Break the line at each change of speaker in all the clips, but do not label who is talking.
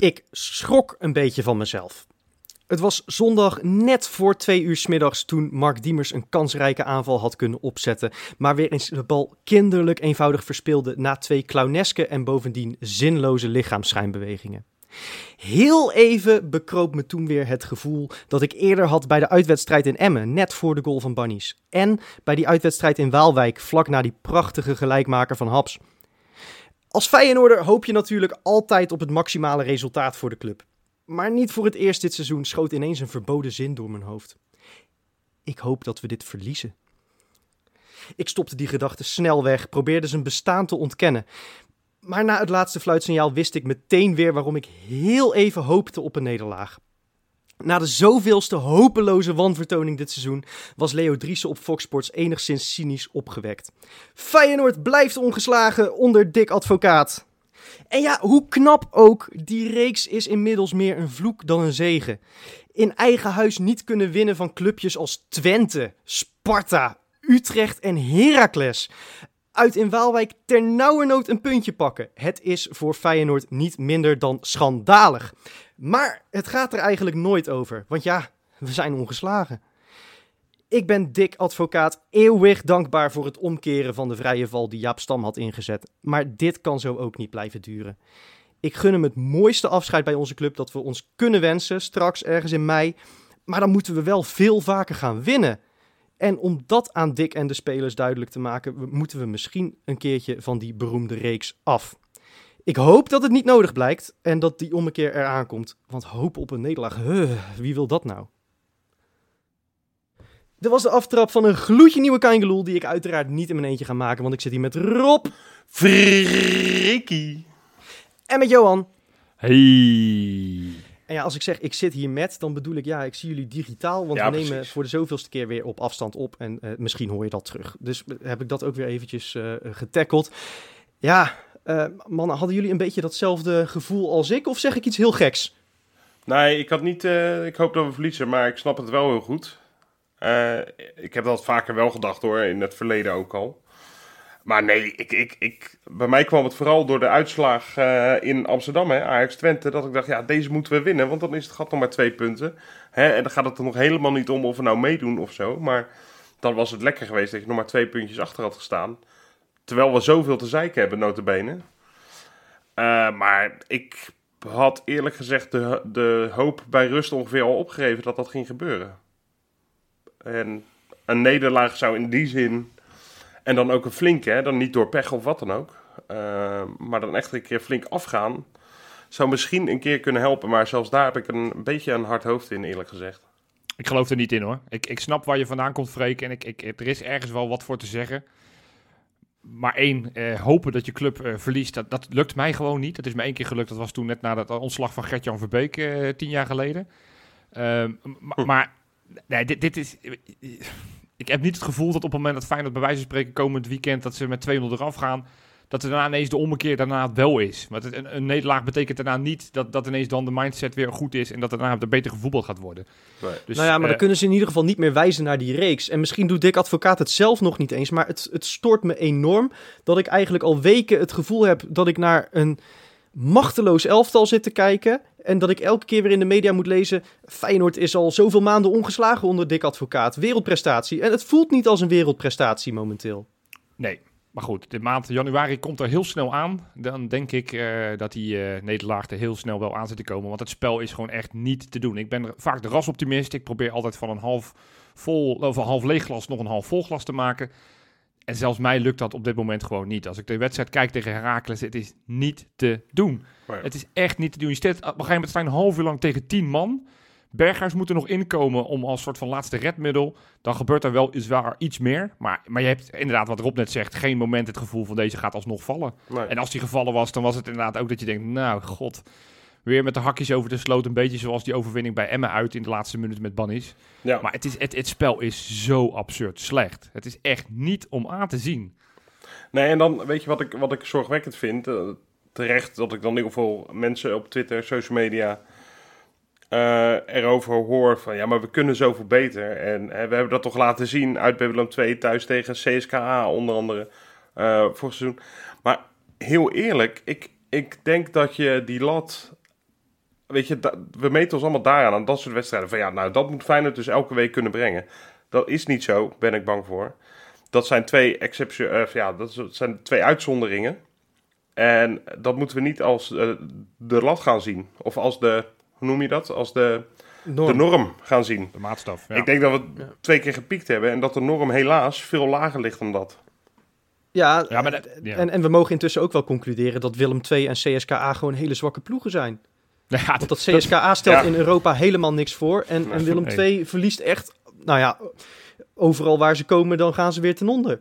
Ik schrok een beetje van mezelf. Het was zondag net voor twee uur middags toen Mark Diemers een kansrijke aanval had kunnen opzetten, maar weer eens de bal kinderlijk eenvoudig verspeelde na twee clowneske en bovendien zinloze lichaamsschijnbewegingen. Heel even bekroop me toen weer het gevoel dat ik eerder had bij de uitwedstrijd in Emmen, net voor de goal van Bannies. En bij die uitwedstrijd in Waalwijk, vlak na die prachtige gelijkmaker van Haps. Als Feyenoorder hoop je natuurlijk altijd op het maximale resultaat voor de club. Maar niet voor het eerst dit seizoen schoot ineens een verboden zin door mijn hoofd. Ik hoop dat we dit verliezen. Ik stopte die gedachte snel weg, probeerde zijn bestaan te ontkennen. Maar na het laatste fluitsignaal wist ik meteen weer waarom ik heel even hoopte op een nederlaag. Na de zoveelste hopeloze wanvertoning dit seizoen was Leo Driessen op Fox Sports enigszins cynisch opgewekt. Feyenoord blijft ongeslagen onder dik advocaat. En ja, hoe knap ook, die reeks is inmiddels meer een vloek dan een zegen. In eigen huis niet kunnen winnen van clubjes als Twente, Sparta, Utrecht en Heracles. Uit in Waalwijk ternauwernood een puntje pakken. Het is voor Feyenoord niet minder dan schandalig. Maar het gaat er eigenlijk nooit over, want ja, we zijn ongeslagen. Ik ben dik advocaat eeuwig dankbaar voor het omkeren van de vrije val die Jaap Stam had ingezet. Maar dit kan zo ook niet blijven duren. Ik gun hem het mooiste afscheid bij onze club dat we ons kunnen wensen, straks ergens in mei. Maar dan moeten we wel veel vaker gaan winnen. En om dat aan Dick en de spelers duidelijk te maken, moeten we misschien een keertje van die beroemde reeks af. Ik hoop dat het niet nodig blijkt en dat die ommekeer eraan komt. Want hoop op een nederlaag, huh, wie wil dat nou? Dit was de aftrap van een gloedje nieuwe Kangeloel die ik uiteraard niet in mijn eentje ga maken, want ik zit hier met Rob
Frikkie.
en met Johan.
Hey.
En ja, als ik zeg ik zit hier met, dan bedoel ik ja, ik zie jullie digitaal, want
Ja,
we nemen voor de zoveelste keer weer op afstand op en eh, misschien hoor je dat terug. Dus eh, heb ik dat ook weer eventjes eh getackeld. Ja, mannen, hadden jullie een beetje datzelfde gevoel als ik of zeg ik iets heel geks?
Nee, ik had niet. ik hoop dat we verliezen, maar ik snap het wel heel goed. Ik heb dat vaker wel gedacht hoor, in het verleden ook al. Maar nee, ik, ik, ik, bij mij kwam het vooral door de uitslag eh, in Amsterdam, hè, Ajax Twente, dat ik dacht, ja, deze moeten we winnen, want dan is het gat nog maar twee punten. Hè, en dan gaat het er nog helemaal niet om of we nou meedoen of zo, maar dan was het lekker geweest dat je nog maar twee puntjes achter had gestaan. Terwijl we zoveel te zeiken hebben, notabene. Eh maar ik had eerlijk gezegd de, de hoop bij rust ongeveer al opgegeven dat dat ging gebeuren. En een nederlaag zou in die zin, en dan ook een flinke, hè, dan niet door pech of wat dan ook, eh, maar dan echt een keer flink afgaan, zou misschien een keer kunnen helpen. Maar zelfs daar heb ik een, beetje een hard hoofd in, eerlijk gezegd.
Ik geloof er niet in hoor. Ik, ik snap waar je vandaan komt, Freek. En ik, ik, er is ergens wel wat voor te zeggen. Maar één, eh, hopen dat je club eh, verliest, dat, dat lukt mij gewoon niet. Dat is me één keer gelukt. Dat was toen net na het ontslag van Gert-Jan Verbeek eh, tien jaar geleden. Ehm, ma- Maar nee, dit, dit is... Ik heb niet het gevoel dat op het moment dat Feyenoord bij wijze van spreken komend weekend... dat ze met 200 eraf gaan, dat er daarna ineens de ommekeer daarna wel is. Want het, een, een nederlaag betekent daarna niet dat, dat ineens dan de mindset weer goed is... en dat er daarna er beter gevoetbald gaat worden.
Nee.
Dus,
nou ja, maar dan
eh,
kunnen ze in ieder geval niet meer wijzen naar die reeks. En misschien doet Dick Advocaat het zelf nog niet eens, maar het, het stoort me enorm dat ik eigenlijk al weken het gevoel heb dat ik naar een machteloos elftal zit te kijken. En dat ik elke keer weer in de media moet lezen: Feyenoord is al zoveel maanden ongeslagen onder Dick Advocaat. Wereldprestatie. En het voelt niet als een wereldprestatie momenteel.
Nee, maar goed, de maand januari komt er heel snel aan. Dan denk ik eh, dat die eh nederlaag er heel snel wel aan zit te komen. Want het spel is gewoon echt niet te doen. Ik ben vaak de rasoptimist. Ik probeer altijd van een half vol of een half leeg glas nog een half vol glas te maken. En zelfs mij lukt dat op dit moment gewoon niet. Als ik de wedstrijd kijk tegen Heracles, het is niet te doen.
Nee.
Het is echt niet te doen. Je staat op een gegeven moment sta je een half uur lang tegen tien man. Berghuis moet er nog inkomen om als soort van laatste redmiddel. Dan gebeurt er wel is waar iets meer. Maar, maar je hebt inderdaad, wat Rob net zegt, geen moment het gevoel van deze gaat alsnog vallen.
Nee.
En als die gevallen was, dan was het inderdaad ook dat je denkt, nou god, weer met de hakjes over de sloot. Een beetje zoals die overwinning bij Emmen uit in de laatste minuut met Bannis.
Ja.
Maar het, is, het, het spel is zo absurd slecht. Het is echt niet om aan te zien.
Nee, en dan weet je wat ik, wat ik zorgwekkend vind. eh, terecht dat ik dan heel veel mensen op Twitter, social media. eh, erover hoor van ja, maar we kunnen zoveel beter. En eh, we hebben dat toch laten zien uit Babylon 2 thuis tegen CSKA onder andere vorig seizoen. Maar heel eerlijk, ik, ik denk dat je die lat... Weet je, we meten ons allemaal daaraan, aan dat soort wedstrijden. Van ja, nou, dat moet Feyenoord dus elke week kunnen brengen. Dat is niet zo, ben ik bang voor. Dat zijn twee, exceptio- eh, ja, dat zijn twee uitzonderingen. En dat moeten we niet als eh, de lat gaan zien. Of als de, hoe noem je dat? Als de,
Norm.
de norm gaan zien.
De maatstaf. Ja.
Ik denk dat we
Ja.
twee keer gepiekt hebben en dat de norm helaas veel lager ligt dan dat.
Ja,
Ja, maar dat- ja.
En, en we mogen intussen ook wel concluderen dat Willem II en CSKA gewoon hele zwakke ploegen zijn.
Ja,
Want dat CSKA stelt
Ja.
in Europa helemaal niks voor. En, en Willem
Nee.
II verliest echt, nou ja, overal waar ze komen, dan gaan ze weer ten onder.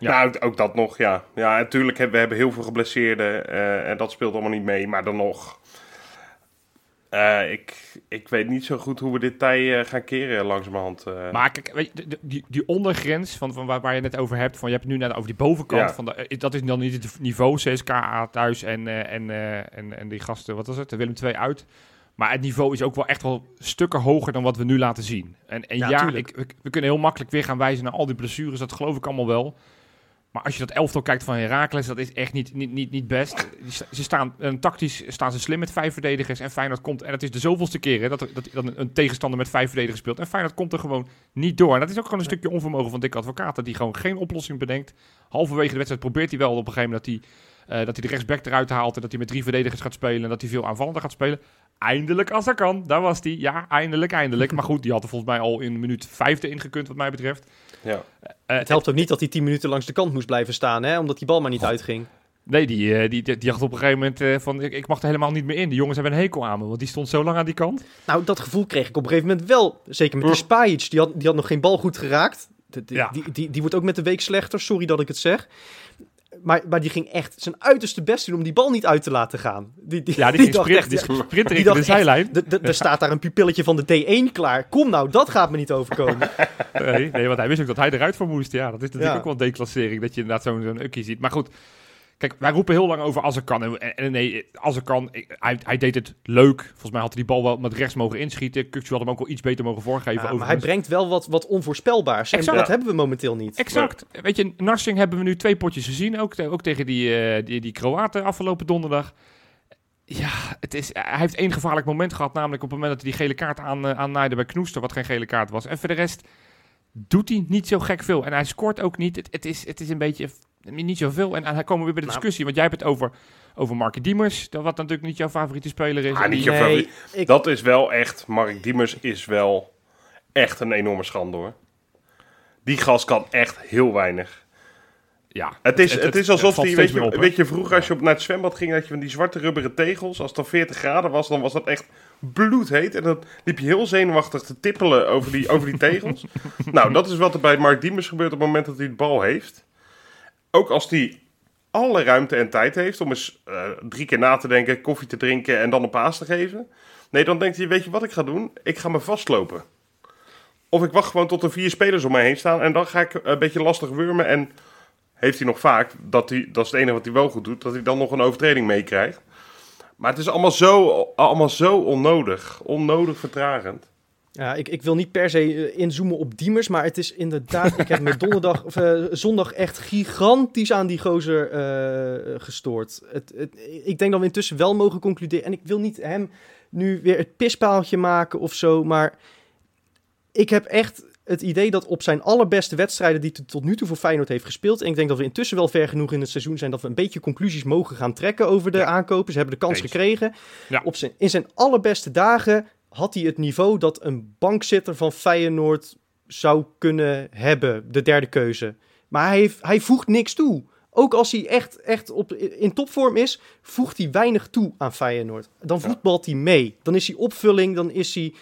Ja.
Nou, ook- ook dat nog, ja. Ja, natuurlijk hebben we hebben heel veel geblesseerden eh, en dat speelt allemaal niet mee. Maar dan nog, eh, ik, ik weet niet zo goed hoe we dit tij eh, gaan keren langzamerhand. eh.
Maar kijk, weet je, de- de- die, die ondergrens van, van waar, waar je het net over hebt, van je hebt het nu net over die bovenkant,
Ja.
van de, dat is dan niet het niveau CSKA thuis en, eh, en, eh, en, en die gasten, wat was het, de Willem II uit. Maar het niveau is ook wel echt wel stukken hoger dan wat we nu laten zien. En, en
Ja,
ik, we, we kunnen heel makkelijk weer gaan wijzen naar al die blessures, dat geloof ik allemaal wel. Maar als je dat elftal kijkt van Heracles, dat is echt niet, niet, niet, niet best. Die Ze staan, een tactisch staan ze slim met vijf verdedigers. En Feyenoord komt, en het is de zoveelste keer hè, dat, dat, een tegenstander met vijf verdedigers speelt. En Feyenoord komt er gewoon niet door. En dat is ook gewoon een stukje onvermogen van Dick Advocaat. Dat hij gewoon geen oplossing bedenkt. Halverwege de wedstrijd probeert hij wel op een gegeven moment dat hij, eh, dat hij de rechtsback eruit haalt. En dat hij met drie verdedigers gaat spelen. En dat hij veel aanvallender gaat spelen. Eindelijk als dat kan. Daar was hij. Ja, eindelijk, eindelijk. Maar goed, die had er volgens mij al in minuut vijfde ingekund wat mij betreft.
ja.
Eh,
Het helpt ook niet dat hij tien minuten langs de kant moest blijven staan, hè, omdat die bal maar niet uitging.
Nee, die, eh, die, die, die dacht op een gegeven moment eh, van ik, ik mag er helemaal niet meer in. Die jongens hebben een hekel aan me, want die stond zo lang aan die kant.
Nou, dat gevoel kreeg ik op een gegeven moment wel. Zeker met die Spajic, die had, die had nog geen bal goed geraakt. De- de-
Ja.
die, die, die wordt ook met de week slechter, sorry dat ik het zeg. Maar, maar die ging echt zijn uiterste best doen om die bal niet uit te laten gaan. Die, die,
Ja, die, ging
echt,
die
ja, die
richting
dacht
de zijlijn.
Er staat daar een pupilletje van de D1 klaar. Kom nou, dat gaat me niet overkomen.
Nee, nee, want hij wist ook dat hij eruit voor moest. Ja, dat is natuurlijk ook wel een declassering, dat je inderdaad zo'n zo'n ukkie ziet. Maar goed, kijk, wij roepen heel lang over als er kan. En, nee, als er kan, ik- hij, hij deed het leuk. Volgens mij had hij die bal wel met rechts mogen inschieten. Kukcu had hem ook wel iets beter mogen voorgeven.
Ja, maar hij brengt wel wat, wat onvoorspelbaars. En
Exact.
dat hebben we momenteel niet.
Exact. Weet je, Narsing hebben we nu twee potjes gezien. Ook, te- ook tegen die, eh, die, die Kroaten afgelopen donderdag. Ja, het is, hij heeft één gevaarlijk moment gehad. Namelijk op het moment dat hij die gele kaart aan, eh, aannaaide bij Knoester. Wat geen gele kaart was. En voor de rest doet hij niet zo gek veel. En hij scoort ook niet. Het, het, is, het is een beetje niet zoveel. En, en hij komen we weer bij de
Nou.
discussie. Want jij hebt het over, over Mark Diemers. Dat wat natuurlijk niet jouw favoriete speler is.
Ah, niet
Nee,
favoriet.
ik-
Dat is wel echt, Mark Diemers is wel echt een enorme schande hoor. Die gast kan echt heel weinig.
ja,
Het is, het, is alsof die, weet je,
op,
weet je, vroeger als je op, naar het zwembad ging, had je van die zwarte rubberen tegels. Als het dan 40 graden was, dan was dat echt bloedheet. En dan liep je heel zenuwachtig te tippelen over die, over die tegels. nou, dat is wat er bij Mark Diemers gebeurt op het moment dat hij de bal heeft. Ook als hij alle ruimte en tijd heeft om eens eh, drie keer na te denken, koffie te drinken en dan een paas te geven. Nee, dan denkt hij, weet je wat ik ga doen? Ik ga me vastlopen. Of ik wacht gewoon tot er vier spelers om mij heen staan en dan ga ik een beetje lastig wurmen en heeft hij nog vaak, dat, hij, dat is het enige wat hij wel goed doet, dat hij dan nog een overtreding meekrijgt. Maar het is allemaal zo, allemaal zo onnodig. Onnodig vertragend.
Ja, ik, ik wil niet per se eh, inzoomen op Diemers, maar het is inderdaad... ik heb me donderdag of eh, zondag echt gigantisch aan die gozer eh, gestoord. Het, het, ik denk dat we intussen wel mogen concluderen... en ik wil niet hem nu weer het pispaaltje maken of zo, maar ik heb echt het idee dat op zijn allerbeste wedstrijden die hij tot nu toe voor Feyenoord heeft gespeeld... en ik denk dat we intussen wel ver genoeg in het seizoen zijn... dat we een beetje conclusies mogen gaan trekken over de
Ja.
aankopen. Ze hebben de kans
Eens.
gekregen.
Ja.
Op zijn, in zijn allerbeste dagen had hij het niveau dat een bankzitter van Feyenoord zou kunnen hebben, de derde keuze. Maar hij, heeft, hij voegt niks toe. Ook als hij echt, echt op, in topvorm is, voegt hij weinig toe aan Feyenoord. Dan voetbalt hij mee. Dan is hij opvulling, dan is hij...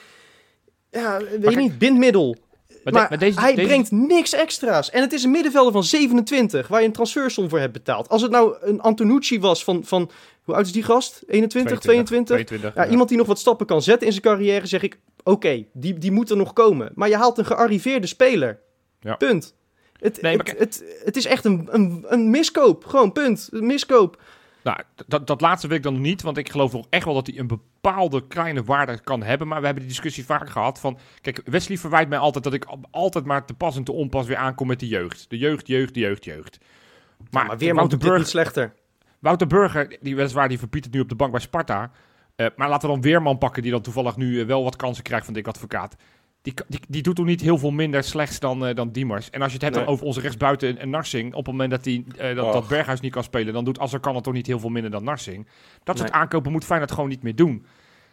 Ja, weet je niet, bindmiddel.
Maar,
Maar,
de- maar deze,
hij
deze-
brengt niks extra's. En het is een middenvelder van 27, waar je een transfersom voor hebt betaald. Als het nou een Antonucci was van, van hoe oud is die gast? 21, 22?
22.
Ja, iemand die nog wat stappen kan zetten in zijn carrière, zeg ik, oké, die, die moet er nog komen. Maar je haalt een gearriveerde speler.
Ja.
Punt. Het,
Nee, maar
het, het, het is echt een, een, een miskoop. Gewoon, punt. Een miskoop.
Nou, dat, dat laatste weet ik dan nog niet, want ik geloof nog echt wel dat hij een bepaalde kleine waarde kan hebben. Maar we hebben die discussie vaak gehad van... Kijk, Wesley verwijt mij altijd dat ik al- altijd maar te pas en te onpas weer aankom met de jeugd. De jeugd, jeugd, jeugd, jeugd. Maar,
Maar, maar Weerman
Wouter Burg,
niet slechter.
Wouter Burger, die weliswaar die verpietert nu op de bank bij Sparta. Eh, maar laten we dan Weerman pakken, die dan toevallig nu eh, wel wat kansen krijgt van Dick Advocaat. Die, die, die doet toch niet heel veel minder slechts dan, eh, dan Diemers. En als je het hebt
Nee.
dan over onze rechtsbuiten en, en Narsing. Op het moment dat, die, eh, dat, dat Berghuis niet kan spelen, dan doet als er kan het toch niet heel veel minder dan Narsing. Dat soort
Nee.
aankopen moet Feyenoord gewoon niet meer doen.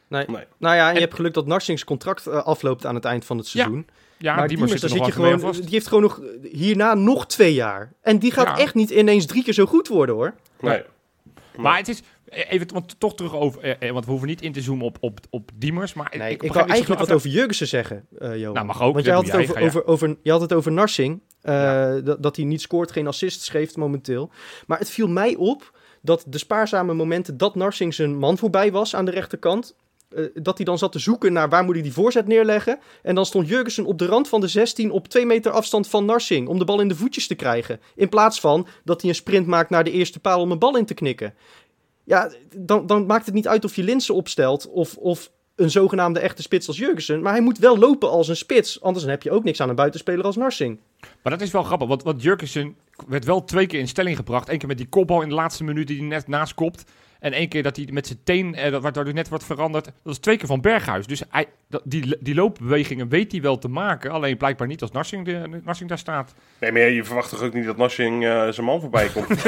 Nee.
Nee.
Nou ja, en je hebt geluk dat Narsings contract afloopt aan het eind van het seizoen.
Ja,
maar
Diemers,
Diemers,
zit er
zit
nog
je gewoon, die heeft gewoon nog hierna nog twee jaar. En die gaat
Ja.
echt niet ineens drie keer zo goed worden hoor.
Nee.
Maar het is, eh, even want toch terug over, eh, eh, want we hoeven niet in te zoomen op, op, op Diemers. Maar
Nee, ik,
op een
wou eigenlijk wat
er
over Jurgensen zeggen, eh Johan.
Nou, mag ook,
Want jij had, het over, over, over, je had het over Narsing, eh,
Ja.
dat, dat hij niet scoort, geen assists geeft momenteel. Maar het viel mij op dat de spaarzame momenten dat Narsing zijn man voorbij was aan de rechterkant... eh, dat hij dan zat te zoeken naar waar moet hij die voorzet neerleggen. En dan stond Jurgensen op de rand van de 16 op twee meter afstand van Narsing. Om de bal in de voetjes te krijgen. In plaats van dat hij een sprint maakt naar de eerste paal om een bal in te knikken. Ja, dan, dan maakt het niet uit of je Linsen opstelt of, of een zogenaamde echte spits als Jurgensen. Maar hij moet wel lopen als een spits. Anders heb je ook niks aan een buitenspeler als Narsing.
Maar dat is wel grappig, want, want Jurkensen werd wel twee keer in stelling gebracht. Eén keer met die kopbal in de laatste minuut die hij net naast kopt. En één keer dat hij met zijn teen, eh, waardoor hij net wordt veranderd. Dat is twee keer van Berghuis. Dus hij, dat, die, die loopbewegingen weet hij wel te maken. Alleen blijkbaar niet als Narsing, de, Narsing daar staat.
Nee, maar je verwacht toch ook niet dat Nassing eh, zijn man voorbij komt?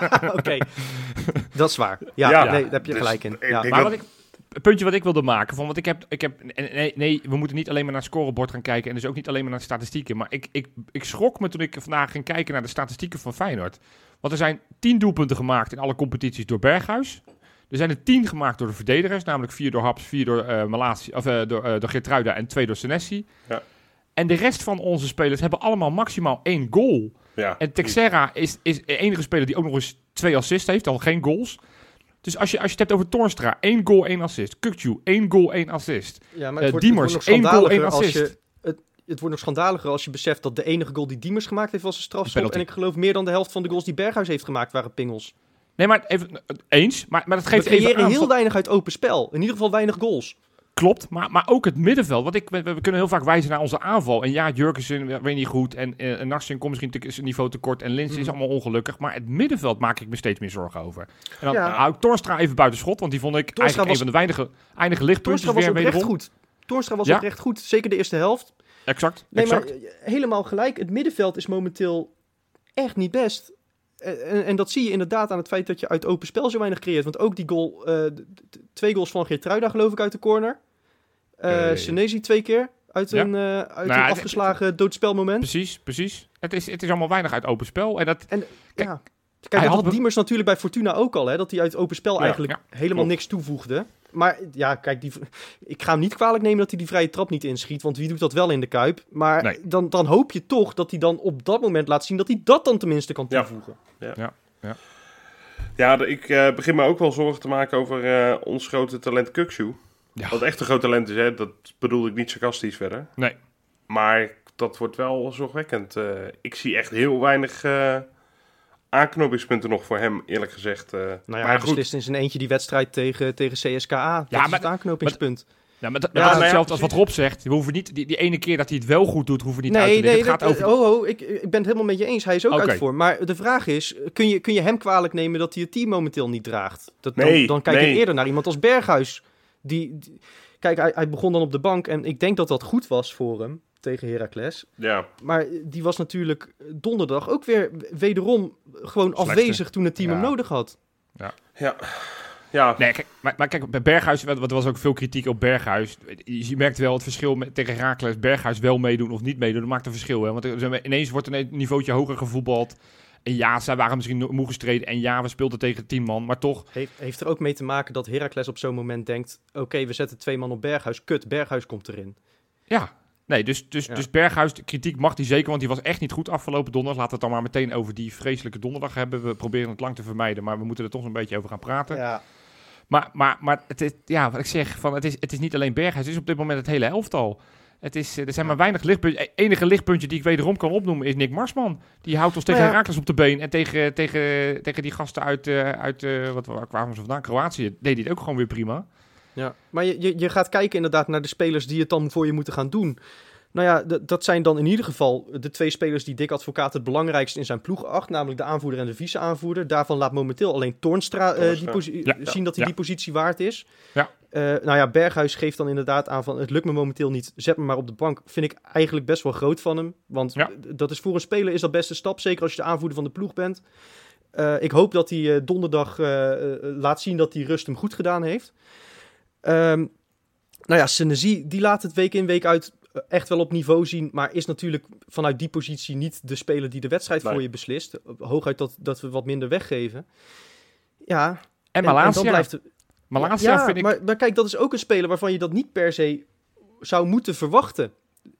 Oké, dat is waar. Ja,
Ja,
nee, daar heb je
dus
gelijk in. Ja.
Maar
dat-
wat ik, het puntje wat ik wilde maken, van, want ik heb, ik heb nee, nee, we moeten niet alleen maar naar het scorebord gaan kijken en dus ook niet alleen maar naar statistieken. Maar ik, ik, ik schrok me toen ik vandaag ging kijken naar de statistieken van Feyenoord. Want er zijn tien doelpunten gemaakt in alle competities door Berghuis. Er zijn er tien gemaakt door de verdedigers, namelijk vier door Haps, vier door, Malatie, of, eh, door, eh, door Geertruida en twee door Senesi.
Ja.
En de rest van onze spelers hebben allemaal maximaal één goal.
ja.
En Texera is, is de enige speler die ook nog eens twee assists heeft, al geen goals. Dus als je, als je het hebt over Torstra, één goal, één assist. Kukju, één goal, één assist.
Ja, maar
Eh,
het wordt,
Diemers,
het wordt nog
één goal,
schandaliger
één
als je...
assist.
Het, het wordt nog schandaliger als je beseft dat de enige goal die Diemers gemaakt heeft was een strafschop. En ik geloof meer dan de helft van de goals die Berghuis heeft gemaakt waren pingels.
Nee, maar even, eens. Maar, maar dat
We
geeft even
creëren heel weinig uit open spel. In ieder geval weinig goals.
Klopt, maar, maar ook het middenveld. Want ik, we, we kunnen heel vaak wijzen naar onze aanval. En ja, Jurgensen weer niet goed. En, eh, en Narsing komt misschien te, zijn niveau tekort. En Lins is
Mhm.
allemaal ongelukkig. Maar het middenveld maak ik me steeds meer zorgen over. En dan
Ja.
hou ik Torstra even buiten schot. Want die vond ik
Torstra
eigenlijk
was-
een van de weinige, eindige lichtpuntjes
Torstra was
weer
oprecht
wederom.
goed. Torstra was
Ja?
oprecht goed. Zeker de eerste helft.
Exact,
Nee,
exact.
maar eh, helemaal gelijk. Het middenveld is momenteel echt niet best. En, en dat zie je inderdaad aan het feit dat je uit open spel zo weinig creëert. Want ook die goal, eh, twee goals van Geertruida geloof ik uit de corner. Eh
Eh,
Senesi twee keer uit
ja.
een, eh, uit
Nou,
een
het-
afgeslagen doodspelmoment.
Precies, precies. Het is, het is allemaal weinig uit open spel. En dat,
En
Kijk,
ja.
hij
Kijk, dat
had be-
Diemers natuurlijk bij Fortuna ook al, hè? Dat hij uit open spel
Ja,
eigenlijk
ja,
helemaal
klopt.
niks toevoegde. Maar ja, kijk, die, ik ga hem niet kwalijk nemen dat hij die vrije trap niet inschiet, want wie doet dat wel in de Kuip? Maar
Nee.
dan, dan hoop je toch dat hij dan op dat moment laat zien dat hij dat dan tenminste kan
Ja.
toevoegen.
Ja, de- ik eh, begin me ook wel zorgen te maken over eh, ons grote talent Kukshu.
Ja.
Wat echt een groot talent is, hè? dat bedoel ik niet sarcastisch verder.
Nee.
Maar dat wordt wel zorgwekkend. Eh, ik zie echt heel weinig eh, aanknopingspunten nog voor hem, eerlijk gezegd.
Nou ja,
maar
hij
goed,
beslist in zijn eentje die wedstrijd tegen, tegen CSKA. Dat
Ja,
is
maar-
het aanknopingspunt.
Ja, maar dat,
Ja,
dat is
nou ja,
hetzelfde als wat. Rob zegt. We hoeven niet, die, die ene keer dat hij het wel goed doet, hoeven we niet uit te
Nee,
leggen.
nee,
het
dat,
gaat over...
oh, oh, ik, ik ben het helemaal met je eens. Hij is ook
Oké.
uit voor. Maar de vraag is, kun je, kun je hem kwalijk nemen dat hij het team momenteel niet draagt? Dat, dan,
Nee,
dan kijk ik
nee.
eerder naar iemand als Berghuis. Die, die- kijk, hij, hij begon dan op de bank en ik denk dat dat goed was voor hem tegen Heracles.
ja,
Maar die was natuurlijk donderdag ook weer wederom gewoon afwezig toen het team
Ja.
hem nodig had.
ja, ja.
Nee, kijk, maar, maar kijk, bij Berghuis, wat er was ook veel kritiek op Berghuis. Je, merkt wel het verschil met, tegen Herakles. Berghuis wel meedoen of niet meedoen, dat maakt een verschil. Hè? Want ineens wordt er een niveautje hoger gevoetbald. En ja, zij waren misschien moe gestreden. En ja, we speelden tegen tien man. Maar toch,
Heeft, heeft er ook mee te maken dat Heracles op zo'n moment denkt... oké, we zetten twee man op Berghuis. Kut, Berghuis komt erin.
ja. Nee, dus, dus,
Ja.
dus Berghuis, de kritiek mag die zeker, want die was echt niet goed afgelopen donderdag. Laten we het dan maar meteen over die vreselijke donderdag hebben. We proberen het lang te vermijden, maar we moeten er toch een beetje over gaan praten.
Ja,
Maar, maar, maar het is, ja, wat ik zeg, van, het, is, het is niet alleen Berghuis, het is op dit moment het hele elftal. Het is, eh, er zijn maar weinig lichtpuntjes. Het enige lichtpuntje die ik wederom kan opnoemen is Nick Marsman. Die houdt ons tegen
ja.
Herakles op de been. En tegen, tegen, tegen die gasten uit, eh, uit eh, wat, waar kwamen ze vandaan? Kroatië. Deed hij het ook gewoon weer prima.
Ja, maar je, je, je gaat kijken inderdaad naar de spelers die het dan voor je moeten gaan doen. Nou ja, dat zijn dan in ieder geval de twee spelers die Dick Advocaat het belangrijkste in zijn ploeg acht. Namelijk de aanvoerder en de vice-aanvoerder. Daarvan laat momenteel alleen Toornstra, eh, die
Ja,
zien dat hij
ja.
die positie waard is.
Ja.
Eh, nou ja, Berghuis geeft dan inderdaad aan van het lukt me momenteel niet. Zet me maar op de bank. Vind ik eigenlijk best wel groot van hem. Want
Ja.
dat is voor een speler is dat best een stap. Zeker als je de aanvoerder van de ploeg bent. Eh, ik hoop dat hij eh, donderdag laat zien dat die rust hem goed gedaan heeft. Ehm, nou ja, Senesi, die laat het week in week uit echt wel op niveau zien. Maar is natuurlijk vanuit die positie niet de speler die de wedstrijd
Nee.
voor je beslist. Hooguit dat, dat we wat minder weggeven. Ja,
En
en,
Malasia,
dan blijft er-
Malasia
ja,
vind ik...
maar, maar kijk, dat is ook een speler waarvan je dat niet per se zou moeten verwachten.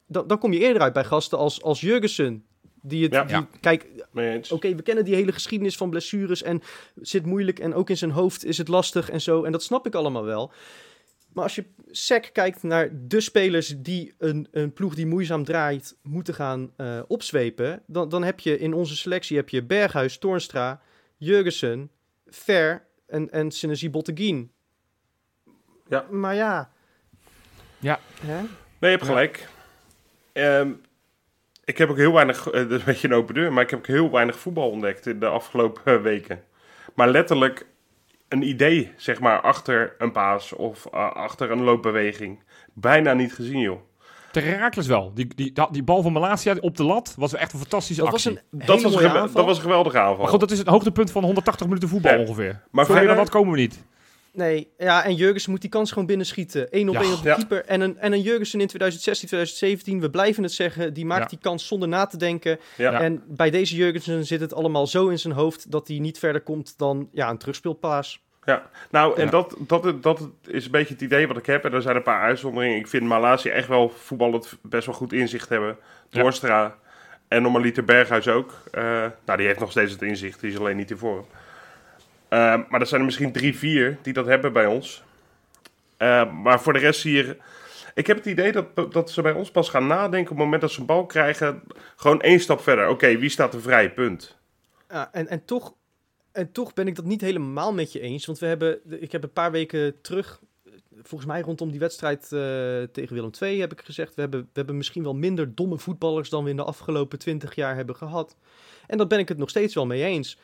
Dan, dan kom je eerder uit bij gasten als, als Jurgensen. Die het,
Ja.
die-
Ja.
Kijk, oké, we kennen die hele geschiedenis van blessures en zit moeilijk en ook in zijn hoofd is het lastig en zo. En dat snap ik allemaal wel. Maar als je sec kijkt naar de spelers die een, een ploeg die moeizaam draait moeten gaan eh, opzwepen, dan, dan heb je in onze selectie heb je Berghuis, Toornstra, Jurgensen, Ver en, en Senesi Botteguin.
Ja.
Maar ja.
Ja.
Hè?
Nee, je hebt gelijk. Ehm, ik heb ook heel weinig, eh, dat is een beetje een open deur, maar ik heb ook heel weinig voetbal ontdekt in de afgelopen eh, weken. Maar letterlijk een idee, zeg maar, achter een paas of eh, achter een loopbeweging. Bijna niet gezien, joh.
Herakles wel. Die, die, die bal van Malasia op de lat was echt een fantastische
Dat was
actie.
een
Dat was, een dat was een geweldige aanval.
Maar goed, dat is het hoogtepunt van 180 minuten voetbal
Ja.
ongeveer.
Maar
Verder
verder-
dan dat komen we niet.
Nee, ja, en Jurgensen moet die kans gewoon binnenschieten. 1 op
Ja.
1 op de
Ja.
keeper. En een, en een Jurgensen in 2016, 2017, we blijven het zeggen, die maakt
Ja.
die kans zonder na te denken.
Ja.
En bij deze Jurgensen zit het allemaal zo in zijn hoofd dat hij niet verder komt dan ja, een terugspeelpaas.
Ja, nou, en
Ja.
dat, dat, dat is een beetje het idee wat ik heb. En er zijn een paar uitzonderingen. Ik vind Malasia echt wel voetballend best wel goed inzicht hebben.
Ja.
Toornstra en normaliter Berghuis ook. Eh, nou, die heeft nog steeds het inzicht. Die is alleen niet in vorm. Eh, maar er zijn er misschien drie, vier die dat hebben bij ons. Eh, maar voor de rest hier... Ik heb het idee dat, dat ze bij ons pas gaan nadenken op het moment dat ze een bal krijgen. Gewoon één stap verder. Oké, wie staat er vrij? Punt.
Ja, en, en, toch, en toch ben ik dat niet helemaal met je eens. Want we hebben, ik heb een paar weken terug, volgens mij rondom die wedstrijd eh, tegen Willem II, heb ik gezegd. We hebben, we hebben misschien wel minder domme voetballers dan we in de afgelopen twintig jaar hebben gehad. En daar ben ik het nog steeds wel mee eens.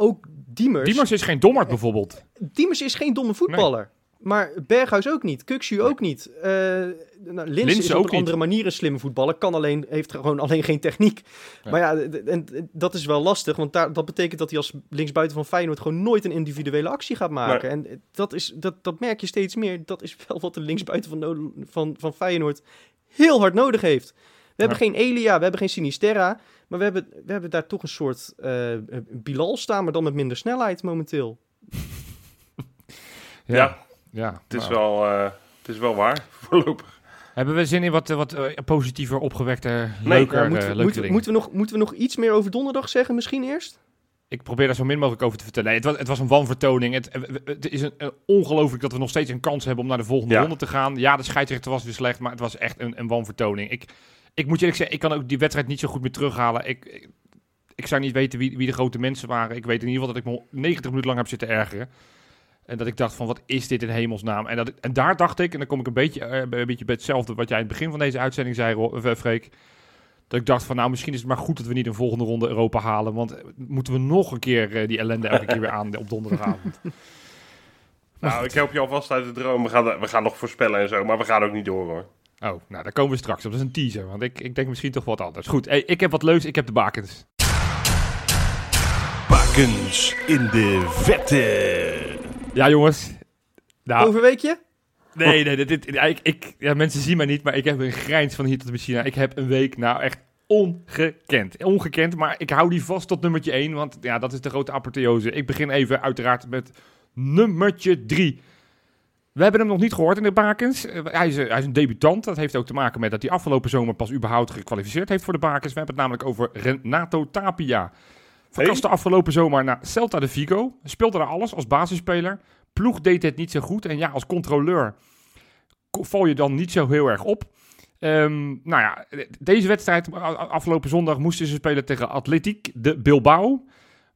Ook Diemers.
Diemers is geen dommerd bijvoorbeeld.
Diemers is geen domme voetballer. Maar Berghuis ook niet. Kuxu ook niet. Nou, Linse
Linse
is
ook
op een andere manier een slimme voetballer. Kan alleen, heeft gewoon alleen geen techniek.
Ja.
Maar ja, en, dat is wel lastig. Want daar, dat betekent dat hij als linksbuiten van Feyenoord... gewoon nooit een individuele actie gaat maken. En dat, is, dat, dat merk je steeds meer. Dat is wel wat de linksbuiten van, van, van Feyenoord heel hard nodig heeft. We hebben geen Elia, we hebben geen Sinisterra. Maar we hebben, we hebben daar toch een soort eh, Bilal staan... maar dan met minder snelheid momenteel.
Ja,
ja.
het is,
nou.
wel, eh, het is wel waar, voorlopig.
Hebben we zin in wat, eh, wat positiever, opgewekter,
Nee,
leuker,
moeten, we, moeten, we nog, moeten we nog iets meer over donderdag zeggen, misschien eerst?
Ik probeer daar zo min mogelijk over te vertellen. Nee, het, was, het was een wanvertoning. Het, eh, het is een, een ongelooflijk dat we nog steeds een kans hebben om naar de volgende
Ja.
ronde te gaan. Ja, de scheidsrechter was weer slecht, maar het was echt een, een wanvertoning. Ik, ik moet je eerlijk zeggen, ik kan ook die wedstrijd niet zo goed meer terughalen. Ik, ik, ik zou niet weten wie, wie de grote mensen waren. Ik weet in ieder geval dat ik me 90 minuten lang heb zitten ergeren. En dat ik dacht van, wat is dit in hemelsnaam? En, dat ik, en daar dacht ik, en dan kom ik een beetje, eh, een beetje bij hetzelfde wat jij in het begin van deze uitzending zei, eh, Freek. Dat ik dacht van, nou, misschien is het maar goed dat we niet een volgende ronde Europa halen. Want eh, moeten we nog een keer eh, die ellende elke keer weer aan op donderdagavond.
Nou, ik help je alvast uit de droom. We gaan, we gaan nog voorspellen en zo, maar we gaan ook niet door hoor.
Oh, nou, daar komen we straks op. Dat is een teaser, want ik, ik denk misschien toch wat anders. Goed, hey, ik heb wat leuks. Ik heb de bakens.
Bakens in de vette.
Ja, jongens. Nou,
Overweekje?
Nee, nee, dit, ik, ik, ja, mensen zien mij niet, maar ik heb een grijns van hier tot de China. Ik heb een week, nou echt ongekend. Ongekend, maar ik hou die vast tot nummertje 1, want ja, dat is de grote apotheose. Ik begin even uiteraard met nummertje 3. We hebben hem nog niet gehoord in de bakens. Eh, Hij is, eh, hij is een debutant. Dat heeft ook te maken met dat hij afgelopen zomer pas überhaupt gekwalificeerd heeft voor de bakens. We hebben het namelijk over Renato Tapia. Verkaste afgelopen zomer naar Celta de Vigo. Speelde daar alles als basisspeler. Ploeg deed het niet zo goed. En ja, als controleur val je dan niet zo heel erg op. Ehm, nou ja, deze wedstrijd, afgelopen zondag, moesten ze spelen tegen Atletiek de Bilbao.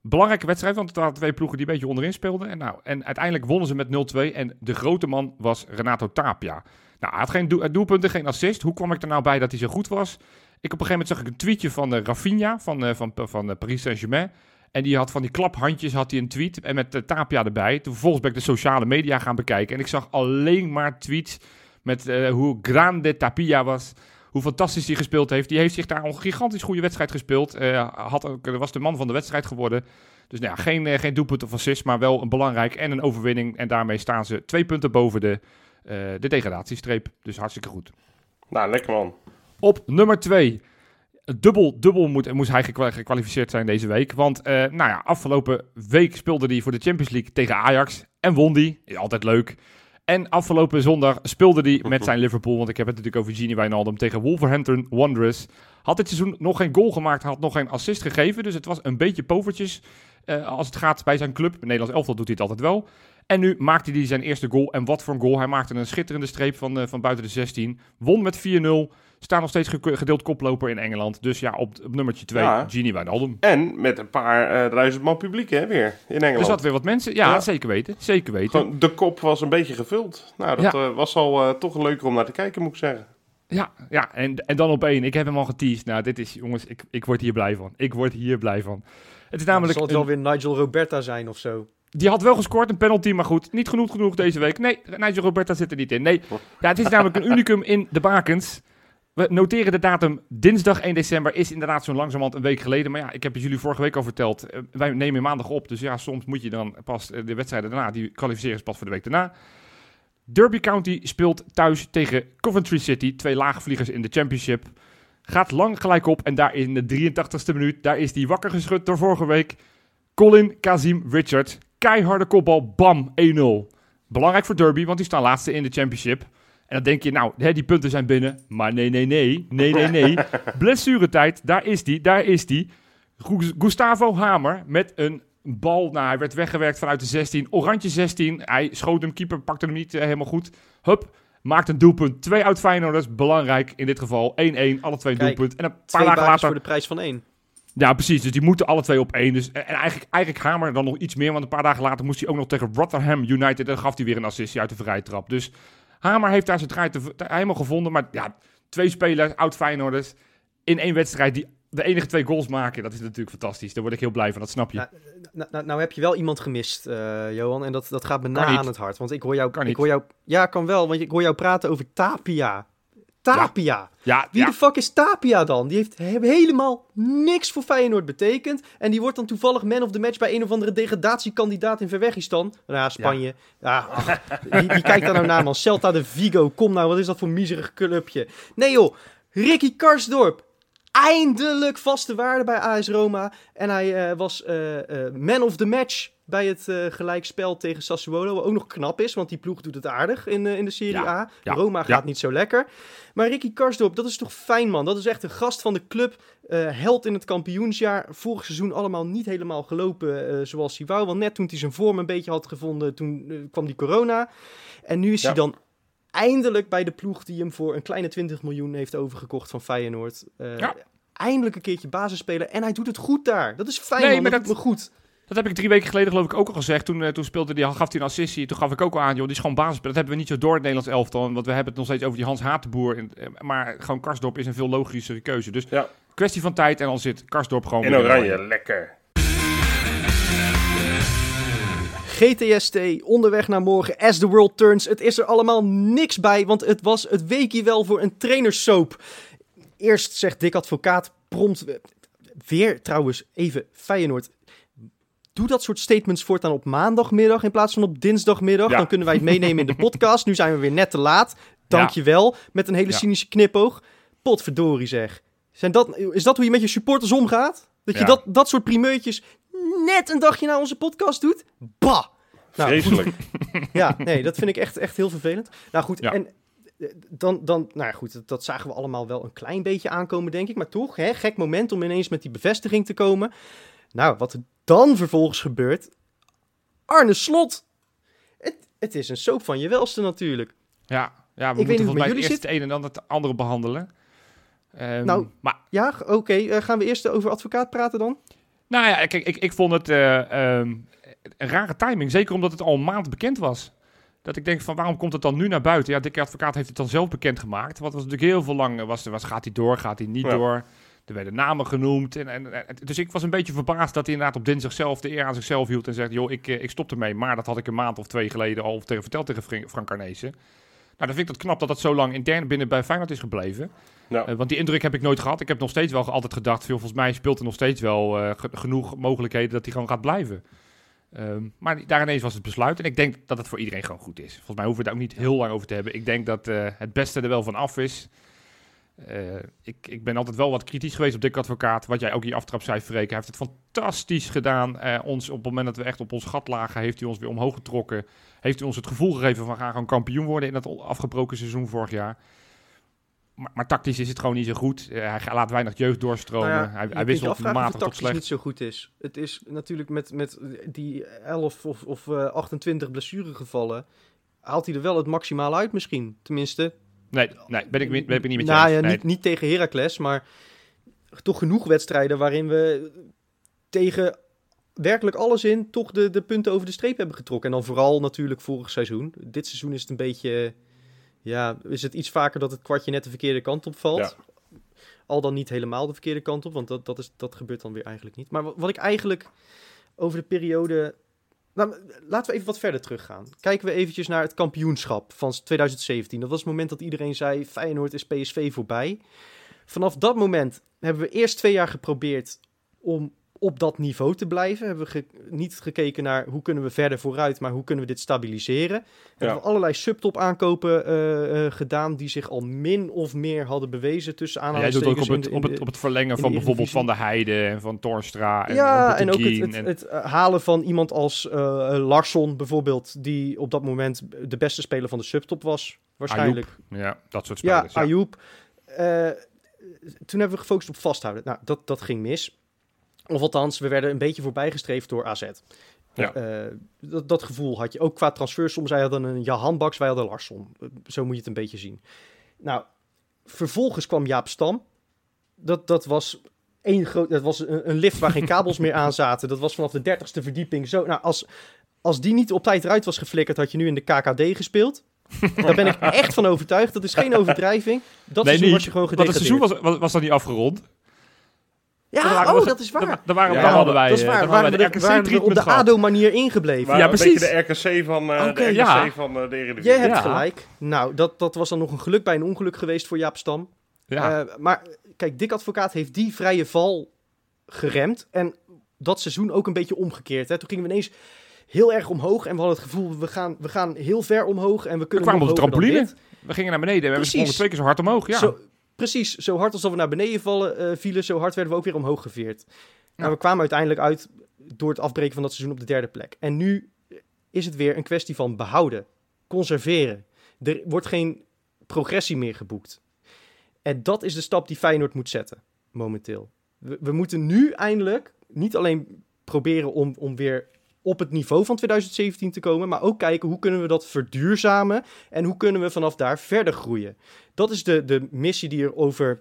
Belangrijke wedstrijd, want het waren twee ploegen die een beetje onderin speelden. En, nou, en uiteindelijk wonnen ze met 0-2. En de grote man was Renato Tapia. Nou, hij had geen doel, doelpunten, geen assist. Hoe kwam ik er nou bij dat hij zo goed was? Ik op een gegeven moment zag ik een tweetje van uh, Rafinha van, uh, van, van uh, Paris Saint-Germain. En die had van die klaphandjes had hij een tweet en met uh, Tapia erbij. Toen vervolgens ben ik de sociale media gaan bekijken. En ik zag alleen maar tweets met hoe grande Tapia was hoe fantastisch hij gespeeld heeft. Die heeft zich daar een gigantisch goede wedstrijd gespeeld. Uh, had ook, was de man van de wedstrijd geworden. Dus nou ja, geen, geen doelpunt of assist, maar wel een belangrijk en een overwinning. En daarmee staan ze twee punten boven de, de degradatiestreep. Dus hartstikke goed.
Nou, lekker man.
Op nummer twee. Dubbel, dubbel moet, moest hij gekwalificeerd zijn deze week. Want nou ja, afgelopen week speelde hij voor de Champions League tegen Ajax. En won die. Altijd leuk. En afgelopen zondag speelde hij met zijn Liverpool. Want ik heb het natuurlijk over Gini Wijnaldum tegen Wolverhampton Wanderers. Had dit seizoen nog geen goal gemaakt, had nog geen assist gegeven. Dus het was een beetje povertjes uh, als het gaat bij zijn club. In Nederlands elftal doet hij het altijd wel. En nu maakte hij zijn eerste goal. En wat voor een goal. Hij maakte een schitterende streep van, van buiten de 16. Won met 4-0. Staan nog steeds gedeeld koploper in Engeland. Dus ja, op, op nummertje 2, ja. Gini Wijnaldum.
En met een paar uh, duizend man publiek hè, weer in Engeland.
Er zat weer wat mensen. Ja, ja. zeker weten. Zeker weten.
Gewoon, de kop was een beetje gevuld. Nou, dat ja. uh, was al uh, toch leuker om naar te kijken, moet ik zeggen.
Ja, ja en, en dan op één. Ik heb hem al geteased. Nou, dit is, jongens, ik, ik word hier blij van. Ik word hier blij van. Het is namelijk...
zal het wel weer Nigel Roberta zijn of zo?
Die had wel gescoord, een penalty, maar goed. Niet genoeg genoeg deze week. Nee, Nigel Roberta zit er niet in. Nee, ja, het is namelijk een unicum in de bakens. We noteren de datum dinsdag 1 december. Is inderdaad zo'n langzamerhand een week geleden. Maar ja, ik heb het jullie vorige week al verteld. Uh, wij nemen maandag op. Dus ja, soms moet je dan pas uh, de wedstrijden daarna. Die kwalificeren pas voor de week daarna. Derby County speelt thuis tegen Coventry City. Twee laagvliegers in de Championship. Gaat lang gelijk op. En daar in de 83ste minuut. Daar is die wakker geschud door vorige week. Colin Kazim Richard. Keiharde kopbal. Bam. 1-0. Belangrijk voor Derby, want die staan laatste in de Championship. En dan denk je, nou, hè, die punten zijn binnen. Maar nee, nee, nee. Nee, nee, nee. Blessuretijd, daar is die, daar is die. Gustavo Hamer met een bal. Nou, hij werd weggewerkt vanuit de 16. Oranje 16. Hij schoot hem, keeper pakte hem niet uh, helemaal goed. Hup, maakt een doelpunt. Twee uit Feyenoorders, belangrijk in dit geval. 1-1, alle twee
Kijk,
doelpunt. En een paar
Twee
dagen later...
voor de prijs van één.
Ja, precies. Dus die moeten alle twee op één. Dus, en eigenlijk, eigenlijk Hamer dan nog iets meer. Want een paar dagen later moest hij ook nog tegen Rotherham United. En gaf hij weer een assistie uit de vrije trap. Dus Hamer heeft daar zijn draai helemaal gevonden. Maar ja, twee spelers, oud Feyenoorders, in één wedstrijd die de enige twee goals maken. Dat is natuurlijk fantastisch. Daar word ik heel blij van, dat snap je.
Nou, nou, nou, nou heb je wel iemand gemist, uh, Johan. En dat, dat gaat me na aan het hart. Want ik hoor jou...
Kan
ik hoor jou ja, kan wel. Want ik hoor jou praten over Tapia. Tapia.
Ja,
Wie
ja.
de fuck is Tapia dan? Die heeft he- helemaal niks voor Feyenoord betekend. En die wordt dan toevallig man of the match bij een of andere degradatiekandidaat in Verwegistan. Nou ja, Spanje. Ja. ach, wie, wie kijkt daar nou naar, man? Celta de Vigo. Kom nou, wat is dat voor een miserig clubje? Nee joh, Ricky Karsdorp. Eindelijk vaste waarde bij AS Roma. En hij eh, was eh, eh, man of the match bij het eh, gelijkspel tegen Sassuolo. Wat ook nog knap is, want die ploeg doet het aardig in, eh, in de Serie
Ja,
A.
ja,
Roma gaat niet zo lekker. Maar Ricky Karsdorp, dat is toch fijn, man. Dat is echt een gast van de club. eh, held in het kampioensjaar. Vorig seizoen allemaal niet helemaal gelopen zoals hij wou. Want net toen hij zijn vorm een beetje had gevonden, toen kwam die corona. En nu is hij dan eindelijk bij de ploeg die hem voor een kleine 20 miljoen heeft overgekocht van Feyenoord. Eindelijk een keertje basisspeler. En hij doet het goed daar. Dat is fijn,
Nee,
man.
maar
dat, me goed.
Dat heb ik drie weken geleden geloof ik ook al gezegd. Toen, eh, toen speelde die, gaf hij een assistie. Toen gaf ik ook al aan, joh, die is gewoon basisspeler. Dat hebben we niet zo door in het Nederlands elftal. Want we hebben het nog steeds over die Hans Hatenboer. En, eh, Maar gewoon Karsdorp is een veel logischere keuze. Dus
Ja.
kwestie van tijd en dan zit Karsdorp gewoon
In oranje, lekker.
GTST, onderweg naar morgen, as the world turns. Het is er allemaal niks bij, want het was het weekje wel voor een trainerssoap. Eerst zegt Dick Advocaat prompt... Weer trouwens, even Feyenoord. Doe dat soort statements voortaan op maandagmiddag in plaats van op dinsdagmiddag.
Ja.
Dan kunnen wij het meenemen in de podcast. Nu zijn we weer net te laat. Dankjewel. Met een hele cynische knipoog. Potverdorie zeg. Zijn dat, is dat hoe je met je supporters omgaat? Dat je dat, dat soort primeurtjes net een dagje na onze podcast doet? Bah! Nou,
Vreselijk.
ja, nee, dat vind ik echt, echt heel vervelend. Nou goed,
Ja.
en eh, dan, dan, nou ja, goed, dat, dat zagen we allemaal wel een klein beetje aankomen, denk ik. Maar toch, hè, gek moment om ineens met die bevestiging te komen. Nou, wat dan vervolgens gebeurt. Arne Slot. Het, het is een soap van je welste natuurlijk.
Ja, ja we moeten volgens mij eerst
jullie
het een en dan het andere behandelen. Ehm,
Nou,
maar
Ja, oké. eh, gaan we eerst over advocaat praten dan?
Nou ja, kijk, ik, ik vond het eh, ehm, een rare timing. Zeker omdat het al een maand bekend was. Dat ik denk van waarom komt het dan nu naar buiten? Ja, Dikke Advocaat heeft het dan zelf bekendgemaakt. Wat was natuurlijk heel veel lang, was, was gaat hij door, gaat hij niet
Ja.
door? Er werden namen genoemd. En, en, en- dus ik was een beetje verbaasd dat hij inderdaad op dinsdag zelf de eer aan zichzelf hield. En zegt, joh, ik, eh, ik stop ermee. Maar dat had ik een maand of twee geleden al tegen, verteld tegen Fran- Frank Arnezen. Nou, dan vind ik het knap dat dat zo lang intern binnen bij Feyenoord is gebleven.
Ja.
Eh, want die indruk heb ik nooit gehad. Ik heb nog steeds wel altijd gedacht, veel, volgens mij speelt er nog steeds wel eh, ge- genoeg mogelijkheden dat hij gewoon gaat blijven. Ehm, maar daar ineens was het besluit. En ik denk dat het voor iedereen gewoon goed is. Volgens mij hoeven we daar ook niet heel lang over te hebben. Ik denk dat het beste er wel van af is. Eh, ik, ik ben altijd wel wat kritisch geweest op Dick Advocaat. Wat jij ook in je aftrap zei, Freek. Hij heeft het fantastisch gedaan. Eh, ons, op het moment dat we echt op ons gat lagen, heeft hij ons weer omhoog getrokken. Heeft hij ons het gevoel gegeven van gaan gewoon kampioen worden in dat afgebroken seizoen vorig jaar. Maar, maar tactisch is het gewoon niet zo goed. Eh, hij laat weinig jeugd doorstromen.
Nou ja,
hij
je
wisselt matig tot slecht.
niet zo goed is. Het is natuurlijk met, met die 11 of, of eh, 28 blessuregevallen... haalt hij er wel het maximaal uit misschien. Tenminste,
Nee, nee ben, ik, ben ik niet met je
nou, ja,
Nee.
niet, niet tegen Heracles, maar toch genoeg wedstrijden waarin we tegen werkelijk alles in toch de, de punten over de streep hebben getrokken. En dan vooral natuurlijk vorig seizoen. Dit seizoen is het een beetje, ja, is het iets vaker dat het kwartje net de verkeerde kant op valt.
Ja.
Al dan niet helemaal de verkeerde kant op, want dat, dat, is, dat gebeurt dan weer eigenlijk niet. Maar wat, wat ik eigenlijk over de periode... Nou, laten we even wat verder teruggaan. Kijken we eventjes naar het kampioenschap van 2017. Dat was het moment dat iedereen zei, Feyenoord is PSV voorbij. Vanaf dat moment hebben we eerst twee jaar geprobeerd om op dat niveau te blijven. Hebben we ge- niet gekeken naar hoe kunnen we verder vooruit, maar hoe kunnen we dit stabiliseren. Hebben we allerlei subtop aankopen eh, eh, gedaan die zich al min of meer hadden bewezen tussen
Ja, Jij doet
aanhalingstekens.
ook op het,
de-
op, het,
de-
op het verlengen van
de
bijvoorbeeld Van der Heijden en van Torstra en
ja,
en
en ook het, het, het eh, halen van iemand als eh Larsson bijvoorbeeld, die op dat moment de beste speler van de subtop was, waarschijnlijk.
Ja, dat soort spelers. Ja,
Ayoub. Toen hebben we gefocust op vasthouden. Nou, dat, dat ging mis. Of althans, we werden een beetje voorbijgestreefd door AZ.
Ja.
Eh, dat, dat gevoel had je ook qua transfer. Soms zij hadden een Jahan Baks, wij hadden Larsson. Eh, Zo moet je het een beetje zien. Nou, vervolgens kwam Jaap Stam. Dat, dat was één groot, dat was een, een lift waar geen kabels meer aan zaten. Dat was vanaf de dertigste verdieping. Zo, nou, als, als die niet op tijd eruit was geflikkerd, had je nu in de KKD gespeeld. Daar ben ik echt van overtuigd. Dat is geen overdrijving. Dat
nee,
seizoen
niet.
was je gewoon gedegradeerd.
seizoen was, was, was dan niet afgerond.
Ja, oh,
we-
dat is waar.
Dan, dan waren we,
Ja,
dan hadden wij,
dat is
eh,
waar.
dan
Waren we,
wij de
we er op de. ADO-manier inggebleven.
Maar
Ja,
een
precies.
beetje de RKC van, eh
Oké,
de, RKC
ja.
van eh, de Eredivisie.
Jij hebt
Ja.
gelijk. Nou, dat, dat was dan nog een geluk bij een ongeluk geweest voor Jaap Stam.
Ja.
Eh, maar kijk, Dick Advocaat heeft die vrije val geremd. En dat seizoen ook een beetje omgekeerd. Hè. Toen gingen we ineens heel erg omhoog. En we hadden het gevoel, we gaan, we gaan heel ver omhoog. En we
we
kunnen
kwamen
nog
op de trampoline. We gingen naar beneden en we sprongen twee keer zo hard omhoog. Ja.
Zo, precies, zo hard als dat we naar beneden vallen, eh, vielen, zo hard werden we ook weer omhoog geveerd. Nou, we kwamen uiteindelijk uit door het afbreken van dat seizoen op de derde plek. En nu is het weer een kwestie van behouden, conserveren. Er wordt geen progressie meer geboekt. En dat is de stap die Feyenoord moet zetten, momenteel. We, we moeten nu eindelijk niet alleen proberen om, om weer op het niveau van 2017 te komen, maar ook kijken hoe kunnen we dat verduurzamen en hoe kunnen we vanaf daar verder groeien. Dat is de, de missie die er over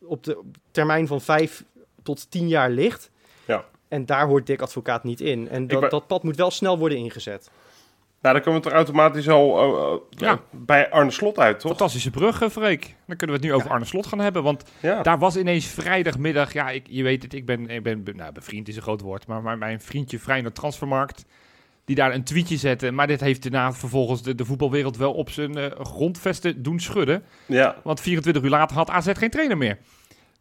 op de termijn van vijf tot tien jaar ligt.
Ja.
En daar hoort Dick Advocaat niet in. En dat,
ben-
dat pad moet wel snel worden ingezet.
Nou, dan komen we toch automatisch al eh, eh,
Ja.
bij Arne Slot uit, toch?
Fantastische brug, eh, Freek. Dan kunnen we het nu over Arne Slot gaan hebben. Want
Ja.
daar was ineens vrijdagmiddag... Ja, ik, je weet het, ik ben, ik ben nou, bevriend is een groot woord. Maar, maar mijn vriendje Vrij Transfermarkt... die daar een tweetje zette. Maar dit heeft daarna vervolgens de, de voetbalwereld wel op zijn grondvesten doen schudden.
ja.
Want 24 uur later had AZ geen trainer meer.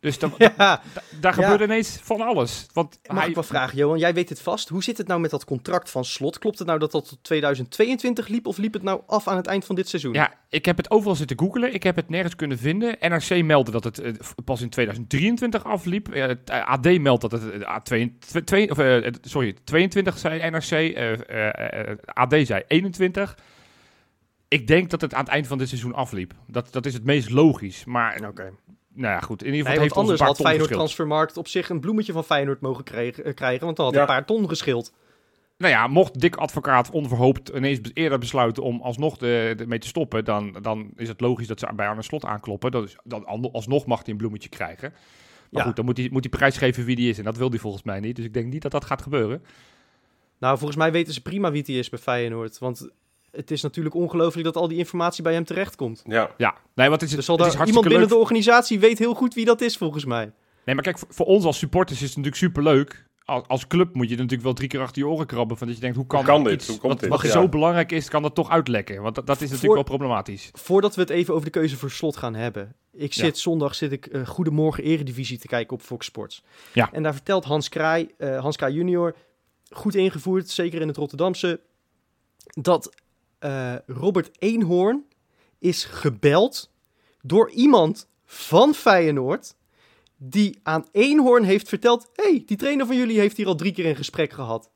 Dus da-
Ja,
da- daar
Ja.
gebeurde ineens van alles. Want
mag
hij,
ik wel vragen, Johan? Jij weet het vast. Hoe zit het nou met dat contract van slot? Klopt het nou dat dat tot 2022 liep? Of liep het nou af aan het eind van dit seizoen?
Ja, ik heb het overal zitten googelen. Ik heb het nergens kunnen vinden. NRC meldde dat het eh, pas in 2023 afliep. Eh, eh, AD meldt dat het eh, A2, twee- of, eh, het- sorry, 22 zei NRC. AD zei 21. Ik denk dat het aan het eind van dit seizoen afliep. Dat, dat is het meest logisch. Maar
Oké.
Nou ja, goed. In ieder
Nee,
geval
want
heeft
anders
ons een paar
had Feyenoord
geschild.
Transfermarkt op zich een bloemetje van Feyenoord mogen kregen, eh, krijgen. Want dan had
Ja.
een paar ton geschild.
Nou ja, mocht Dick Advocaat onverhoopt ineens eerder besluiten om alsnog de, de, mee te stoppen, dan, dan is het logisch dat ze bij Arne Slot aankloppen. Dat is, dan an- alsnog mag hij een bloemetje krijgen. Maar
Ja.
goed, dan moet hij, moet hij prijsgeven wie die is. En dat wil hij volgens mij niet. Dus ik denk niet dat dat gaat gebeuren.
Nou, volgens mij weten ze prima wie het is bij Feyenoord. Want het is natuurlijk ongelooflijk dat al die informatie bij hem terechtkomt.
Ja.
Ja, nee, is het,
zal
het is hartstikke
iemand binnen
leuk.
de organisatie weet heel goed wie dat is, volgens mij.
Nee, maar kijk, voor, voor ons als supporters is het natuurlijk superleuk. Als, als club moet je natuurlijk wel drie keer achter je oren krabben. Van dat je denkt, hoe kan,
Hoe kan dit?
iets
Hoe komt
wat,
dit?
wat
Ja.
zo belangrijk is, kan dat toch uitlekken? Want dat, dat is natuurlijk
Voor-
wel problematisch.
Voordat we het even over de keuze voor slot gaan hebben. Ik
Ja.
zit zondag zit ik eh, Goedemorgen Eredivisie te kijken op Fox Sports.
Ja.
En daar vertelt Hans Kraai, eh, Hans Kraai junior, goed ingevoerd, zeker in het Rotterdamse, dat eh, Robert Eenhoorn is gebeld door iemand van Feyenoord die aan Eenhoorn heeft verteld, hey, die trainer van jullie heeft hier al drie keer een gesprek gehad.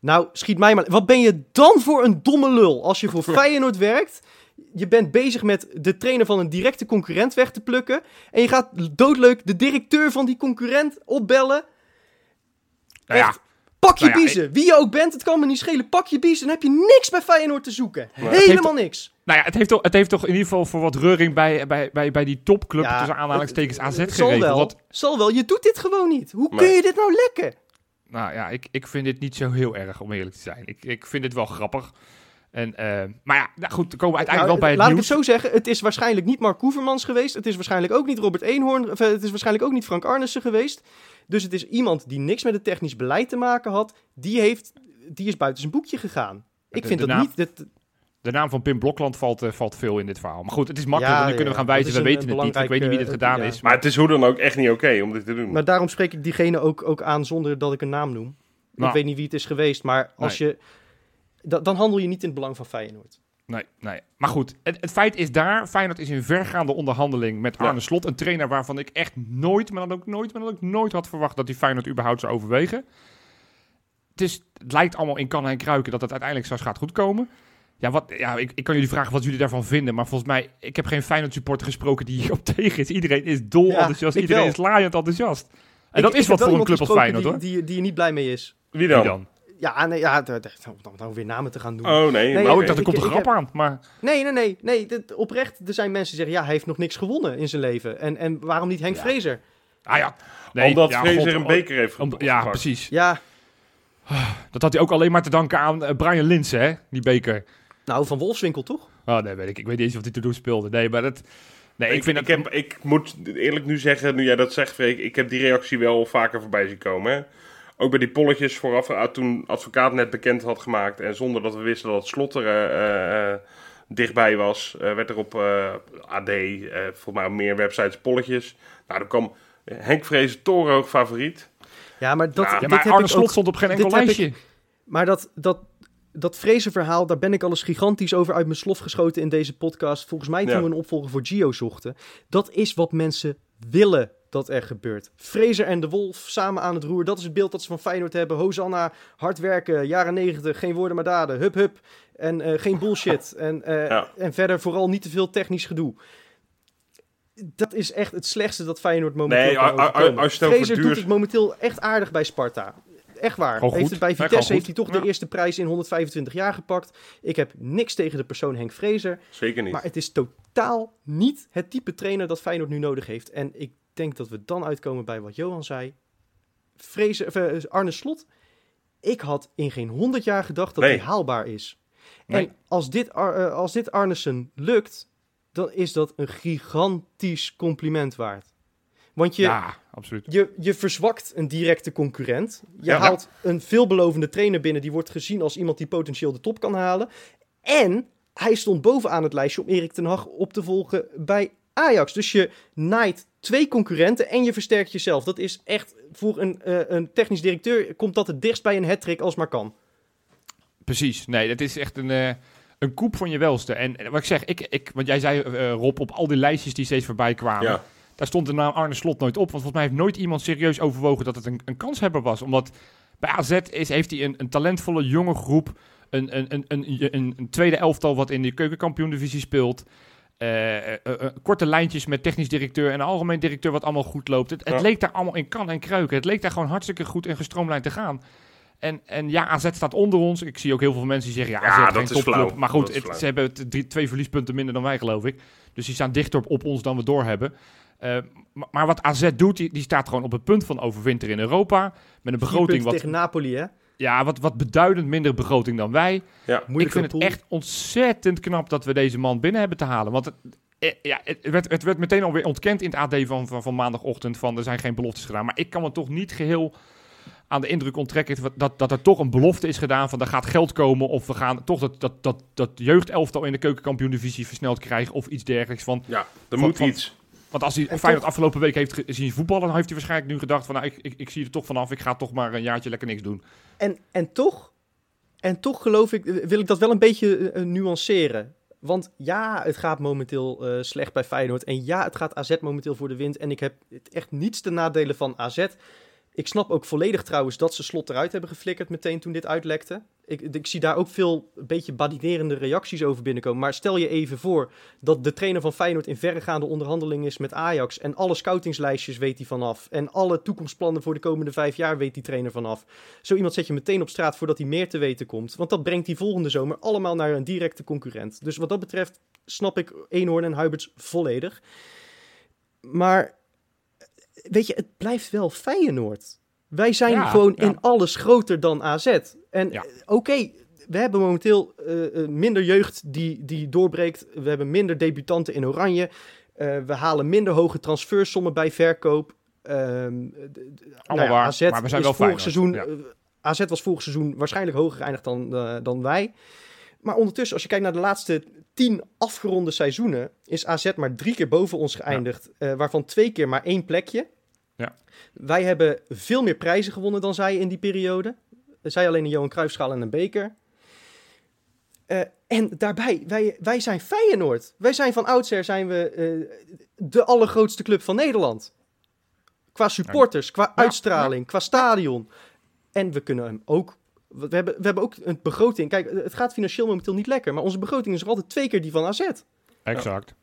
Nou, schiet mij maar. Wat ben je dan voor een domme lul als je voor Feyenoord werkt? Je bent bezig met de trainer van een directe concurrent weg te plukken. En je gaat doodleuk de directeur van die concurrent opbellen.
Nou ja,
Echt, pak je
Nou ja,
biezen. Wie je ook bent, het kan me niet schelen. Pak je biezen, dan heb je niks bij Feyenoord te zoeken. Helemaal niks.
nou ja het, heeft toch, het heeft toch in ieder geval voor wat reuring bij, bij, bij, bij die topclub
Ja,
tussen aanhalingstekens AZ
het Zal
geregeld.
wel,
Want,
zal wel. Je doet dit gewoon niet. Hoe kun je dit nou lekken?
nou ja, ik, ik vind dit niet zo heel erg, om eerlijk te zijn. Ik, ik vind dit wel grappig. En, eh, maar ja, nou goed, dan komen we uiteindelijk
Nou,
wel bij het
laat
nieuws.
ik het zo zeggen. Het is waarschijnlijk niet Mark Koevermans geweest. Het is waarschijnlijk ook niet Robert Eenhoorn. Of, eh, het is waarschijnlijk ook niet Frank Arnissen geweest. Dus het is iemand die niks met het technisch beleid te maken had. Die, heeft, die is buiten zijn boekje gegaan. Ik
De-
vind
de
dat
naam-
niet... Dat,
De naam van Pim Blokland valt, eh, valt veel in dit verhaal. Maar goed, het is makkelijk,
Ja,
want nu kunnen we gaan wijzen, we weten het niet. Ik weet niet wie dit gedaan
ja.
is.
Maar het is hoe dan ook echt niet oké om dit te doen.
maar daarom spreek ik diegene ook, ook aan zonder dat ik een naam noem.
Nou.
Ik weet niet wie het is geweest, maar als je... da- dan handel je niet in het belang van Feyenoord.
Nee, nee. Maar goed, het, het feit is daar, Feyenoord is in vergaande onderhandeling met
Ja.
Arne Slot. Een trainer waarvan ik echt nooit, maar dan ook nooit, maar dan ook nooit had verwacht dat hij Feyenoord überhaupt zou overwegen. Het, is, het lijkt allemaal in kannen en kruiken dat het uiteindelijk zo gaat goedkomen. Ja, wat, ja ik, ik kan jullie vragen wat jullie daarvan vinden. Maar volgens mij, ik heb geen Feyenoord supporter gesproken die hierop tegen is. Iedereen is dol
Ja,
enthousiast. Iedereen
wel.
is laaiend enthousiast. En
Ik-
dat
ik
is wat voor een club als Feyenoord, hoor.
die, die, die er niet blij mee is.
Wie
Wie
dan?
Dan?
Ja, nee, ja, om nou weer namen te gaan doen.
Oh nee,
Nee,
maar oké.
ik dacht, er komt een grap
heb-
aan. Maar
Nee, nee, nee. nee dit, oprecht, er zijn mensen die zeggen... ja, hij heeft nog niks gewonnen in zijn leven. En, en waarom niet Henk
Ja.
Vrezer?
Ah ja. Nee,
Omdat
ja,
Fraser
God,
een beker heeft
om-
gepakt.
Ja, precies.
Ja,
Dat had hij ook alleen maar te danken aan eh, Brian Linsen, hè? Die beker.
nou, van Wolfswinkel toch?
Oh, nee, weet ik. Ik weet niet eens wat hij te doen speelde. Nee, maar dat... Nee, ik,
Ik,
vind
ik,
dat...
heb, ik moet eerlijk nu zeggen, nu jij dat zegt, Freek, ik heb die reactie wel vaker voorbij zien komen. Hè? Ook bij die polletjes vooraf, uh, toen advocaat net bekend had gemaakt en zonder dat we wisten dat Slot er eh, eh, dichtbij was, eh, werd er op eh, AD, eh volgens mij op meer websites, polletjes. Nou, dan kwam Henk Vrezen torenhoog favoriet.
Ja, maar dat,
Ja,
Ja, maar
heb
Arne
ik
Slot
ook...
stond op geen enkel
ik-
lijstje.
Maar dat, dat, dat Vrezer-verhaal, daar ben ik al eens gigantisch over uit mijn slof geschoten in deze podcast. Volgens mij toen
Ja.
we een opvolger voor Gio zochten. Dat is wat mensen willen dat er gebeurt. Vrezer en de Wolf samen aan het roer. Dat is het beeld dat ze van Feyenoord hebben. Hosanna, hard werken, jaren negentig, geen woorden maar daden. Hup, hup. En eh, geen bullshit. en, eh,
Ja.
en verder vooral niet te veel technisch gedoe. Dat is echt het slechtste dat Feyenoord momenteel
Nee,
kan overkomen.
als je duur-
doet het momenteel echt aardig bij Sparta. Echt waar. Heeft het bij Vitesse heeft hij toch
Ja.
de eerste prijs in 125 jaar gepakt. Ik heb niks tegen de persoon Henk Vrezer.
Zeker niet.
Maar het is totaal niet het type trainer dat Feyenoord nu nodig heeft. En ik denk dat we dan uitkomen bij wat Johan zei. Of, eh, Arne Slot. Ik had in geen 100 jaar gedacht dat
Nee.
hij haalbaar is.
Nee.
En als dit, Ar- eh, als dit Arnesen lukt, dan is dat een gigantisch compliment waard. Want je,
Ja, absoluut.
je, je verzwakt een directe concurrent. Je
Ja.
haalt een veelbelovende trainer binnen die wordt gezien als iemand die potentieel de top kan halen. En hij stond bovenaan het lijstje om Erik ten Hag op te volgen bij Ajax. Dus je naait twee concurrenten en je versterkt jezelf. Dat is echt voor een, eh, een technisch directeur komt dat het dichtst bij een hat als maar kan.
Precies. Nee, dat is echt een, eh, een koep van je welste. En eh, wat ik zeg, ik, ik, want jij zei, eh, Rob, op al die lijstjes die steeds voorbij kwamen,
ja.
daar stond de naam Arne Slot nooit op. Want volgens mij heeft nooit iemand serieus overwogen dat het een, een kanshebber was. Omdat bij AZ is, heeft hij een, een talentvolle jonge groep, een, een, een, een, een, een tweede elftal wat in de keukenkampioen-divisie speelt. Eh, eh, eh, korte lijntjes met technisch directeur en algemeen directeur wat allemaal goed loopt. Het, het
Ja.
leek daar allemaal in kan en kruiken. Het leek daar gewoon hartstikke goed en gestroomlijnd te gaan. En, en ja, AZ staat onder ons. Ik zie ook heel veel mensen die zeggen, ja,
Ja,
AZ
dat
geen
is
topclub.
flauw.
Maar goed, het- ze hebben drie, twee verliespunten minder dan wij, geloof ik. Dus die staan dichter op, op ons dan we doorhebben. Eh, maar, maar wat AZ doet, die, die staat gewoon op het punt van overwinteren in Europa. Met een begroting wat...
tegen Napoli, hè?
Ja, wat, wat beduidend minder begroting dan wij.
Ja.
Ik vind het
pool.
echt ontzettend knap dat we deze man binnen hebben te halen. Want het, eh, ja, het, werd, het werd meteen alweer ontkend in het AD van, van, van maandagochtend van er zijn geen beloftes gedaan. Maar ik kan me toch niet geheel aan de indruk onttrekken dat, dat, dat er toch een belofte is gedaan van er gaat geld komen of we gaan toch dat, dat, dat, dat jeugdelftal in de keukenkampioen-divisie versneld krijgen of iets dergelijks. Van,
Ja, er
Van-
moet
van-
iets.
Want als hij
En
Feyenoord
toch-
afgelopen week heeft ge- zien voetballen, dan heeft hij waarschijnlijk nu gedacht van nou, ik, ik, ik zie er toch vanaf, ik ga toch maar een jaartje lekker niks doen.
En, en toch, en toch geloof ik, eh, wil ik dat wel een beetje eh, nuanceren. Want ja, het gaat momenteel eh, slecht bij Feyenoord. En ja, het gaat AZ momenteel voor de wind. En ik heb echt niets te nadelen van AZ. Ik snap ook volledig trouwens dat ze slot eruit hebben geflikkerd meteen toen dit uitlekte. Ik, ik zie daar ook veel een beetje badinerende reacties over binnenkomen. Maar stel je even voor dat de trainer van Feyenoord in verregaande onderhandeling is met Ajax. En alle scoutingslijstjes weet hij vanaf. En alle toekomstplannen voor de komende vijf jaar weet die trainer vanaf. Zo iemand zet je meteen op straat voordat hij meer te weten komt. Want dat brengt die volgende zomer allemaal naar een directe concurrent. Dus wat dat betreft snap ik Eenhoorn en Huiberts volledig. Maar weet je, het blijft wel Feyenoord. Wij zijn
Ja,
gewoon
ja.
in alles groter dan AZ. En
Ja.
eh, oké, we hebben momenteel eh, eh, minder jeugd die, die doorbreekt. We hebben minder debutanten in Oranje. We halen minder hoge transfersommen bij verkoop.
Allemaal waar,
AZ
maar we zijn wel
vorig
Feyenoord,
seizoen, AZ was vorig seizoen waarschijnlijk hoger geëindigd dan, dan wij. Maar ondertussen, als je kijkt naar de laatste tien afgeronde seizoenen, is AZ maar drie keer boven ons geëindigd. eh, waarvan twee keer maar één plekje.
Ja.
Wij hebben veel meer prijzen gewonnen dan zij in die periode. Zij alleen een Johan Cruijffschaal en een beker. Eh, en daarbij, wij, wij zijn Feyenoord. Wij zijn van oudsher zijn we eh, de allergrootste club van Nederland. Qua supporters, qua uitstraling, qua stadion. En we kunnen hem ook... We hebben, we hebben ook een begroting. Kijk, het gaat financieel momenteel niet lekker. Maar onze begroting is nog altijd twee keer die van AZ.
Exact.
En-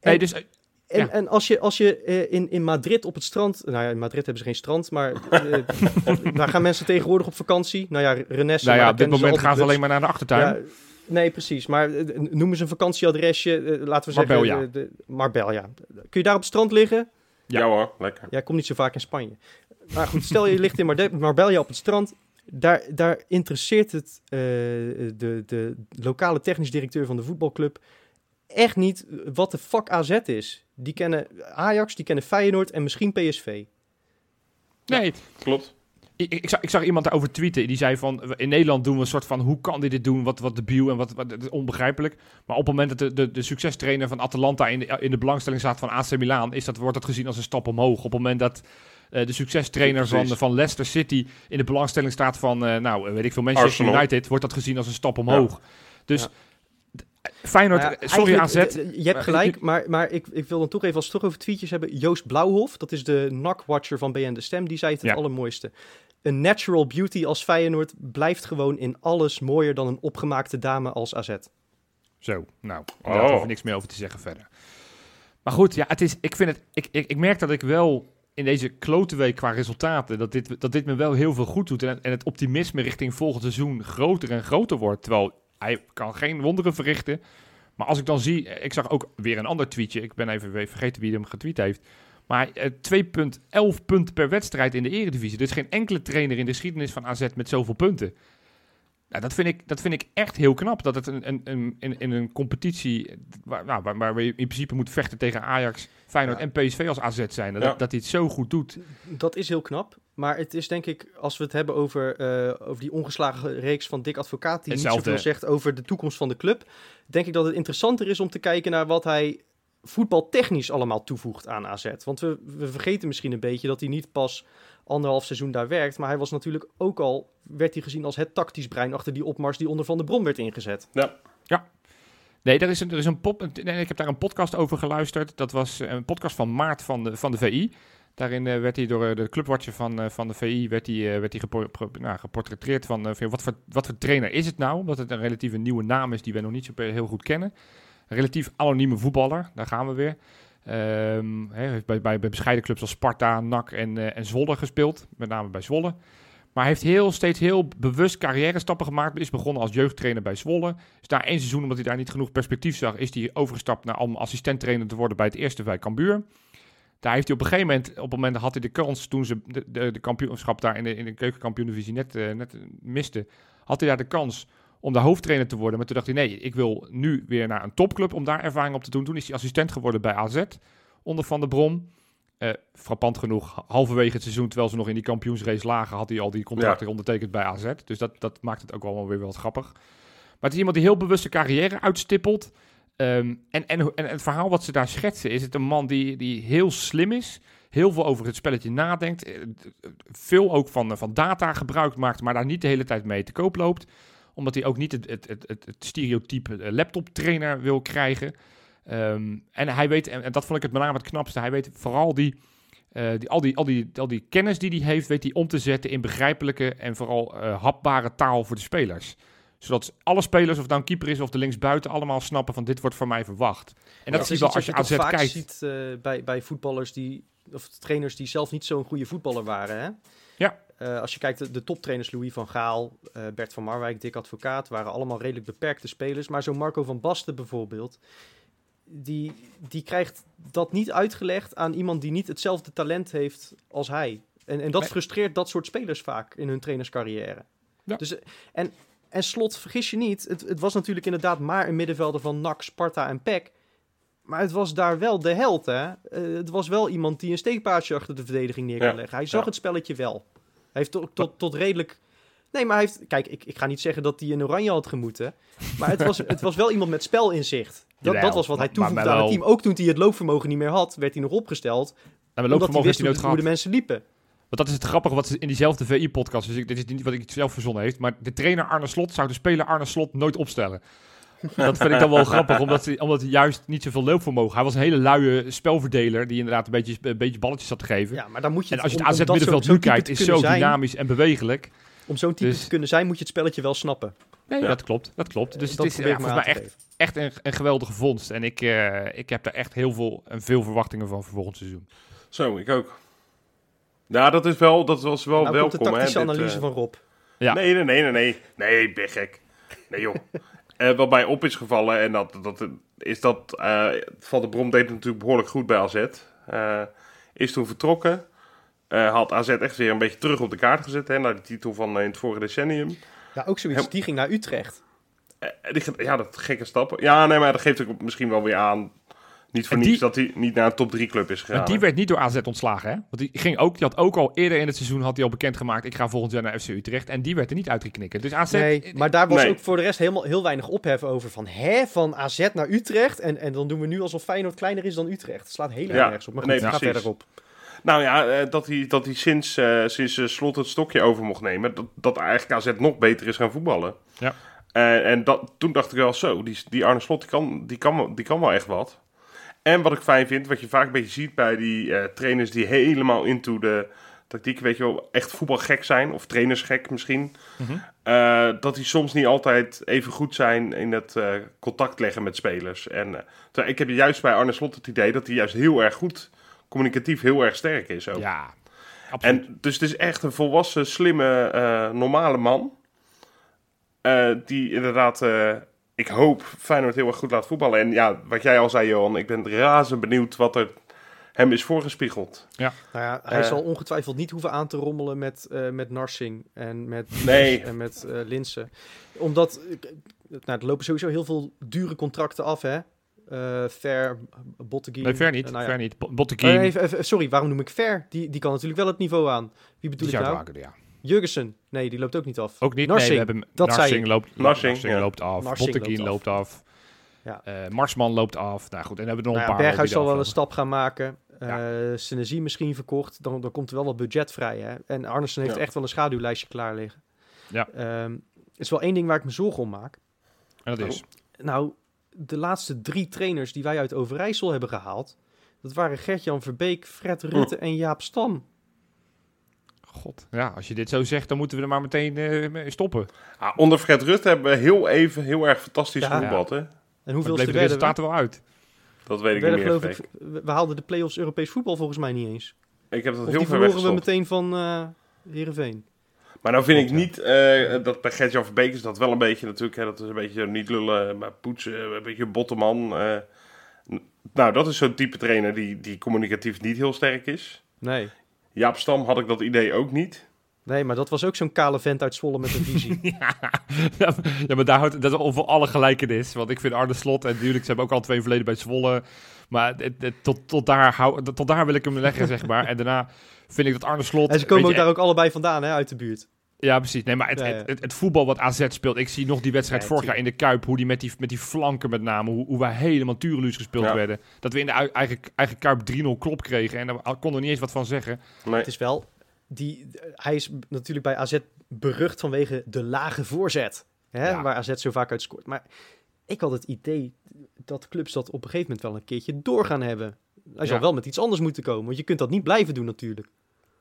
Nee, dus eh,
En,
Ja.
en als je, als je eh, in, in Madrid op het strand... Nou ja, in Madrid hebben ze geen strand, maar eh, daar gaan mensen tegenwoordig op vakantie. Nou ja, Renesse...
nou ja, op dit moment gaan ze alleen maar naar de achtertuin.
Ja, nee, precies. Maar eh, noem eens een vakantieadresje. laten we zeggen...
Marbella.
de, Marbella, ja. Kun je daar op het strand liggen?
Ja.
Ja, hoor, lekker.
Ja, ik kom niet zo vaak in Spanje. Maar goed, stel je ligt in Marbella op het strand. Daar, daar interesseert het eh, de, de lokale technisch directeur van de voetbalclub echt niet wat de fuck AZ is. Die kennen Ajax, die kennen Feyenoord en misschien PSV.
Nee,
Klopt.
ik, ik, zag, ik zag iemand daarover tweeten. Die zei van, in Nederland doen we een soort van, hoe kan dit dit doen? Wat, wat debiel en wat, wat onbegrijpelijk. Maar op het moment dat de, de, de succestrainer van Atalanta in de, in de belangstelling staat van AC Milan, is dat, wordt dat gezien als een stap omhoog. Op het moment dat eh, de succestrainer van, van Leicester City in de belangstelling staat van, eh, nou, weet ik veel, Manchester
Arsenal.
United, wordt dat gezien als een stap omhoog. Dus Feyenoord,
Nou ja,
eh, sorry AZ.
Je hebt
maar-
gelijk, maar, maar ik, ik wil dan toch even, als we het toch over tweetjes hebben. Joost Blauwhof, dat is de NAC-watcher van BN De Stem, die zei het het
Ja.
allermooiste. Een natural beauty als Feyenoord blijft gewoon in alles mooier dan een opgemaakte dame als AZ.
Zo, nou,
Oh.
daar hoef ik niks meer over te zeggen verder. Maar goed, ja, het is, ik, vind het, ik, ik, ik merk dat ik wel in deze klote week qua resultaten, dat dit, dat dit me wel heel veel goed doet. En, en het optimisme richting volgend seizoen groter en groter wordt. Terwijl hij kan geen wonderen verrichten. Maar als ik dan zie, ik zag ook weer een ander tweetje. Ik ben even vergeten wie hem getweet heeft. Maar eh, 2,11 punten per wedstrijd in de eredivisie. Dus geen enkele trainer in de geschiedenis van AZ met zoveel punten. Nou, dat, vind ik, dat vind ik echt heel knap. Dat het een, een, een, in, in een competitie waar, nou, waar, waar we in principe moeten vechten tegen Ajax, Feyenoord
Ja.
en PSV als AZ zijn. Dat,
Ja.
dat hij het zo goed doet.
Dat is heel knap. Maar het is denk ik, als we het hebben over, eh, over die ongeslagen reeks van Dick Advocaat, die
Hetzelfde.
niet zoveel zegt over de toekomst van de club, denk ik dat het interessanter is om te kijken naar wat hij voetbaltechnisch allemaal toevoegt aan AZ. Want we, we vergeten misschien een beetje dat hij niet pas anderhalf seizoen daar werkt, maar hij was natuurlijk ook al, werd hij gezien als het tactisch brein achter die opmars die onder Van der Brom werd ingezet.
Nee, er is een, er is een pop, nee, ik heb daar een podcast over geluisterd. Dat was eh, een podcast van Maart van de, van de VI. Daarin eh, werd hij door eh, de clubwatcher van, eh, van de VI werd hij, eh, werd hij nou, geportretteerd van, eh, wat, voor, wat voor trainer is het nou? Omdat het een relatief een nieuwe naam is die we nog niet zo heel goed kennen. Een relatief anonieme voetballer, daar gaan we weer. Ehm, hè, heeft bij, bij, bij bescheiden clubs als Sparta, NAC en, eh, en Zwolle gespeeld. Met name bij Zwolle. Maar hij heeft heel, steeds heel bewust carrière stappen gemaakt. Is begonnen als jeugdtrainer bij Zwolle. Is daar één seizoen, omdat hij daar niet genoeg perspectief zag, is hij overgestapt naar om assistenttrainer te worden bij het eerste bij Cambuur. Daar heeft hij op een gegeven moment, op het moment had hij de kans toen ze de, de, de kampioenschap daar in de, in de keukenkampioen-divisie net, uh, net miste, had hij daar de kans om de hoofdtrainer te worden. Maar toen dacht hij, nee, ik wil nu weer naar een topclub om daar ervaring op te doen. Toen is hij assistent geworden bij AZ onder Van der Brom. Uh, frappant genoeg, halverwege het seizoen, terwijl ze nog in die kampioensrace lagen, had hij al die contracten ja. ondertekend bij AZ. Dus dat, dat maakt het ook wel weer wat grappig. Maar het is iemand die heel bewust zijn carrière uitstippelt. Um, en, en, en het verhaal wat ze daar schetsen, is het een man die, die heel slim is. Heel veel over het spelletje nadenkt. Veel ook van, van data gebruik maakt, maar daar niet de hele tijd mee te koop loopt. Omdat hij ook niet het, het, het, het stereotype laptop-trainer wil krijgen. Um, en hij weet, en, en, dat vond ik het met name het knapste, hij weet vooral die, uh, die, al, die, al, die, al die kennis die hij heeft, weet hij om te zetten in begrijpelijke en vooral uh, hapbare taal voor de spelers zodat alle spelers, of het nou een keeper is of de linksbuiten, allemaal snappen van dit wordt van mij verwacht. En dat zie je wel als je AZ
vaak
kijkt.
ziet uh, bij, bij voetballers die, of trainers die zelf niet zo'n goede voetballer waren. Hè?
Ja.
Uh, als je kijkt, de, de toptrainers Louis van Gaal, uh, Bert van Marwijk, Dick Advocaat, waren allemaal redelijk beperkte spelers. Maar zo'n Marco van Basten bijvoorbeeld, die, die krijgt dat niet uitgelegd aan iemand die niet hetzelfde talent heeft als hij. En, en dat frustreert dat soort spelers vaak in hun trainerscarrière.
Ja.
Dus, en, en slot, vergis je niet, het, het was natuurlijk inderdaad maar een middenvelder van NAC, Sparta en PEC. Maar het was daar wel de held, hè? Eh, het was wel iemand die een steekpaasje achter de verdediging neer kan
Ja.
leggen. Hij zag
Ja.
het spelletje wel. Hij heeft tot, tot, tot redelijk... Nee, maar hij heeft... Kijk, ik, ik ga niet zeggen dat hij in oranje had gemoeten. Maar het was, het was wel iemand met spelinzicht. Dat,
Jawel,
dat was wat hij toevoegde aan het team. Ook toen hij het loopvermogen niet meer had, werd hij nog opgesteld.
Nou, maar
omdat hij wist
hij
hoe, hoe de mensen liepen.
Want dat is het grappige wat ze in diezelfde VI-podcast, dus ik, dit is niet wat ik zelf verzonnen heeft, maar de trainer Arne Slot zou de speler Arne Slot nooit opstellen. Dat vind ik dan wel grappig, omdat hij, omdat hij juist niet zoveel loopvermogen. Hij was een hele luie spelverdeler die inderdaad een beetje, een beetje balletjes zat te geven.
Ja, maar dan moet je...
en als je het AZ middenveld nu kijkt, is zo
zijn-
dynamisch en bewegelijk.
Om zo'n type
Dus-
te kunnen zijn, moet je het spelletje wel snappen.
Nee,
Ja.
dat klopt. Dat klopt. Dus
Dat
het is
ik maar
volgens mij echt, echt een, een geweldige vondst. En ik, eh, ik heb daar echt heel veel, en veel verwachtingen van voor volgend seizoen.
Zo, ik ook. Ja, dat, is wel, dat was wel
nou komt de
welkom. hè,
tactische
dit,
analyse
eh,
van Rob.
Ja.
Nee, nee, nee, nee, nee. Nee, ik ben gek. Nee, joh. Eh, wat mij op is gevallen, en dat, dat is dat eh, Van der Brom deed het natuurlijk behoorlijk goed bij AZ. Eh, is toen vertrokken. Had AZ echt weer een beetje terug op de kaart gezet, hè, naar de titel van in het vorige decennium.
Ja, ook zoiets.
Hem-
Die ging naar Utrecht.
Die, ja, dat gekke stappen. Ja, nee, maar dat geeft ook misschien wel weer aan. Niet voor niets dat hij niet naar een top 3 club is gegaan.
Maar die werd niet door AZ ontslagen, hè? Want die, ging ook, die had ook al eerder in het seizoen had hij al bekendgemaakt... ik ga volgend jaar naar FC Utrecht. En die werd er niet uitgeknikken. Dus AZ...
Nee, maar daar was
Nee.
ook voor de rest helemaal heel weinig ophef over. Van, hè, van AZ naar Utrecht? En, en dan doen we nu alsof Feyenoord kleiner is dan Utrecht. Het slaat helemaal
Ja,
nergens op. Maar goed,
nee,
ga
precies.
verder op.
Nou ja, eh, dat hij, dat hij sinds, eh, sinds eh, Slot het stokje over mocht nemen, dat, dat eigenlijk AZ nog beter is gaan voetballen.
Ja.
Eh, en dat, toen dacht ik wel zo, die, die Arne Slot die kan, die, kan, die kan wel echt wat. En wat ik fijn vind, wat je vaak een beetje ziet bij die eh, trainers die helemaal into de tactiek, weet je wel, echt voetbalgek zijn, of trainersgek misschien.
Mhm.
eh, dat die soms niet altijd even goed zijn in het eh, contact leggen met spelers. En ik heb juist bij Arne Slot het idee dat hij juist heel erg goed, communicatief heel erg sterk is ook.
Ja, absoluut.
En dus het is echt een volwassen, slimme, normale man. Die inderdaad, ik hoop, Feyenoord heel erg goed laat voetballen. En ja, wat jij al zei, Johan, ik ben razend benieuwd wat er hem is voorgespiegeld.
Nou ja, hij
Eh.
zal ongetwijfeld niet hoeven aan te rommelen met, eh, met Narsing en met,
Nee.
en met eh Linsen. Omdat, nou, er lopen sowieso heel veel dure contracten af, hè. Eh Ver, Botteguin.
nee, ver niet.
nou ja.
ver niet. Botteguin,
even- even- sorry, waarom noem ik Ver? Die, die kan natuurlijk wel het niveau aan. Wie bedoel ik
Richard
nou?
Ja.
Jurgensen. Nee, die loopt ook niet af.
Ook niet.
Narsing,
nee, we hebben
dat
Narsing loopt,
Narsing,
Narsing
ja.
loopt af.
Narsing
Botteguin
loopt
loopt af.
Ja.
Eh, Marsman loopt af. Nou goed, en dan hebben we nog
Nou
een paar.
Berghuis zal wel een stap gaan maken.
Ja.
Eh Senesi misschien verkocht. Dan, dan komt er wel wat budget vrij. Hè? En Arnessen heeft
Ja.
echt wel een schaduwlijstje klaar liggen.
Ja.
Ehm, er is wel één ding waar ik me zorgen om maak.
En dat is.
Nou, de laatste drie trainers die wij uit Overijssel hebben gehaald... dat waren Gert-Jan Verbeek, Fred Rutte en Jaap Stam.
God. Ja, als je dit zo zegt, dan moeten we er maar meteen eh, mee stoppen.
Ah, onder Fred Rutte hebben we heel even heel erg fantastisch
Ja.
gevoetbald, hè?
En hoeveel
bleven de
werden we?
resultaten wel uit.
Dat weet
We
ik niet meer.
ik, we haalden de play-offs Europees voetbal volgens mij niet eens.
Ik heb dat
Of
heel
die
ver
verloren we meteen van eh Heerenveen.
Maar nou vind ik niet eh, dat bij Gert-Jan Verbeek is dat wel een beetje natuurlijk, hè, dat is een beetje niet lullen, maar poetsen, een beetje botteman. eh, n- nou, dat is zo'n type trainer die, die communicatief niet heel sterk is.
Nee.
Jaap Stam had ik dat idee ook niet.
Nee, maar dat was ook zo'n kale vent uit Zwolle met een visie.
ja, ja, maar daar houdt dat is over alle gelijkenis. Want ik vind Arne Slot en natuurlijk, ze hebben ook al twee verleden bij Zwolle. Maar het, het- tot, tot, daar hou, tot daar wil ik hem leggen, zeg maar. En daarna vind ik dat Arne Slot...
en ze komen ook
je,
daar ook allebei vandaan, hè, uit de buurt.
Ja, precies. Nee, maar het. Het, het, het voetbal wat AZ speelt. Ik zie nog die wedstrijd vorig jaar in de Kuip. Hoe die met die, met die flanken met name. Hoe, hoe wij helemaal tureluus gespeeld
Ja.
werden. Dat we in de eigen, eigen Kuip 3-0 klop kregen. En daar konden we niet eens wat van zeggen.
Nee.
Het is wel, die, hij is natuurlijk bij AZ berucht vanwege de lage voorzet. Hè,
Ja.
Waar AZ zo vaak uit scoort. Maar ik had het idee dat clubs dat op een gegeven moment wel een keertje door gaan hebben. Hij zal
Ja.
wel met iets anders moeten komen. Want je kunt dat niet blijven doen natuurlijk.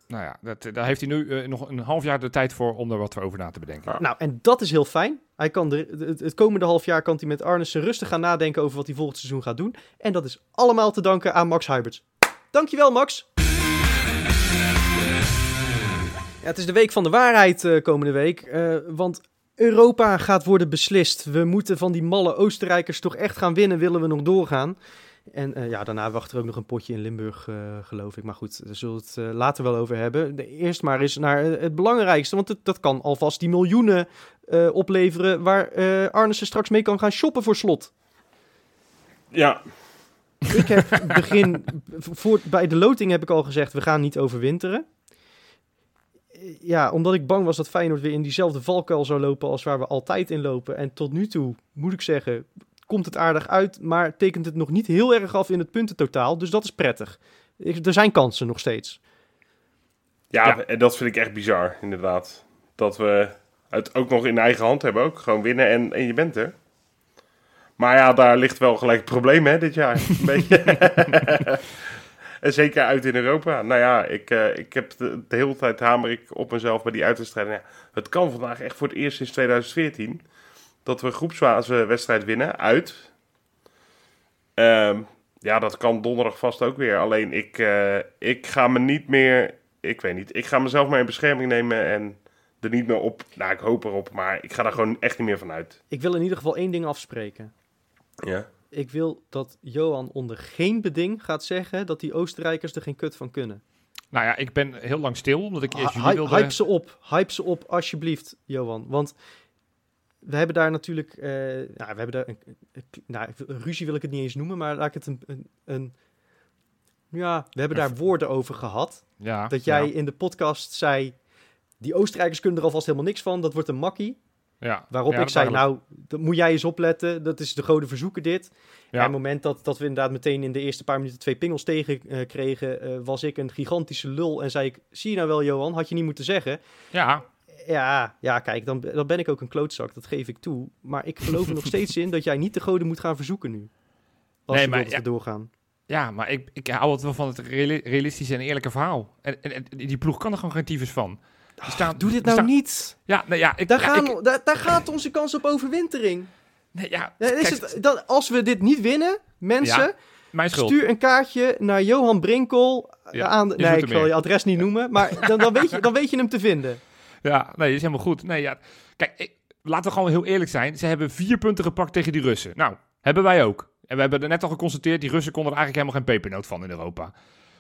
Nou ja, dat, daar heeft hij nu eh, nog een half jaar de tijd voor om er wat over na te bedenken.
Nou, en dat is heel fijn. Hij kan het, komende half jaar kan hij met Arnissen rustig gaan nadenken over wat hij volgend seizoen gaat doen. En dat is allemaal te danken aan Max Huiberts. Dankjewel, Max. Ja, het is de week van de waarheid eh, komende week. eh, want Europa gaat worden beslist. We moeten van die malle Oostenrijkers toch echt gaan winnen, willen we nog doorgaan. En eh, ja, daarna wacht er ook nog een potje in Limburg, eh, geloof ik. Maar goed, daar zullen we het eh, later wel over hebben. De- Eerst maar eens naar het belangrijkste, want het, dat kan alvast die miljoenen opleveren... waar Arnissen straks mee kan gaan shoppen voor slot.
Ja,
Ik heb begin, voor, bij de loting heb ik al gezegd, we gaan niet overwinteren. Ja, omdat ik bang was dat Feyenoord weer in diezelfde valkuil zou lopen als waar we altijd in lopen. En tot nu toe, moet ik zeggen, komt het aardig uit, maar tekent het nog niet heel erg af in het puntentotaal. Dus dat is prettig. Er zijn kansen nog steeds.
ja,
Ja.
en dat vind ik echt bizar, inderdaad. Dat we het ook nog in eigen hand hebben ook. Gewoon winnen en, en je bent er. Maar ja, daar ligt wel gelijk het probleem, hè, dit jaar. Een beetje. en zeker uit in Europa. Nou ja, ik, eh, ik heb de, de hele tijd hamer ik op mezelf bij die uitwedstrijden. Ja, het kan vandaag echt voor het eerst sinds 2014 dat we een groepsfase wedstrijd winnen uit. Ehm, ja, dat kan donderdag vast ook weer. Alleen ik, eh, ik ga me niet meer, ik weet niet, ik ga mezelf maar in bescherming nemen en er niet meer op. Nou, ik hoop erop, maar ik ga daar gewoon echt niet meer van uit.
Ik wil in ieder geval één ding afspreken.
Ja.
Ik wil dat Johan onder geen beding gaat zeggen dat die Oostenrijkers er geen kut van kunnen.
Nou ja, ik ben heel lang stil, omdat ik eerst jullie wilde...
Hype ze op. Hype ze op, alsjeblieft, Johan. Want we hebben daar natuurlijk... eh, nou, we hebben daar... Een, een- nou, ruzie wil ik het niet eens noemen, maar laat ik het een... een, een ja, we hebben daar woorden over gehad.
Ja,
Dat jij
ja,
in de podcast zei... Die Oostenrijkers kunnen er alvast helemaal niks van. Dat wordt een makkie.
ja.
Waarop
Ja,
ik zei, nou, dat moet jij eens opletten. Dat is de goden verzoeken dit. En
Ja.
op het moment dat, dat we inderdaad meteen in de eerste paar minuten twee pingels tegen eh, kregen... eh, was ik een gigantische lul en zei ik... Zie je nou wel, Johan? Had je niet moeten zeggen.
Ja,
Ja, ja kijk, dan, dan ben ik ook een klootzak. Dat geef ik toe. Maar ik geloof er nog steeds in dat jij niet de goden moet gaan verzoeken nu. Als
Nee, maar
dat
ja.
doorgaan.
ja, maar ik, ik hou het wel van het reali- realistische en eerlijke verhaal. En, en, en die ploeg kan er gewoon geen tyfus van. Staan,
Doe dit nou
staan-
niet.
Ja, nee, ja, ik,
Daar,
ja,
gaan,
ik-
daar, daar gaat onze kans op overwintering.
nee, ja,
is
kijk,
het, dat, als we dit niet winnen, mensen,
Ja, mijn schuld.
stuur een kaartje naar Johan Brinkel.
Ja,
aan, nee, ik
meer.
je adres niet noemen, maar dan, dan, weet je, dan weet je hem te vinden.
Ja, nee, is helemaal goed. Nee, ja. Kijk, ik, laten we gewoon heel eerlijk zijn. Ze hebben vier punten gepakt tegen die Russen. Nou, hebben wij ook. En we hebben er net al geconstateerd, die Russen konden er eigenlijk helemaal geen pepernoot van in Europa.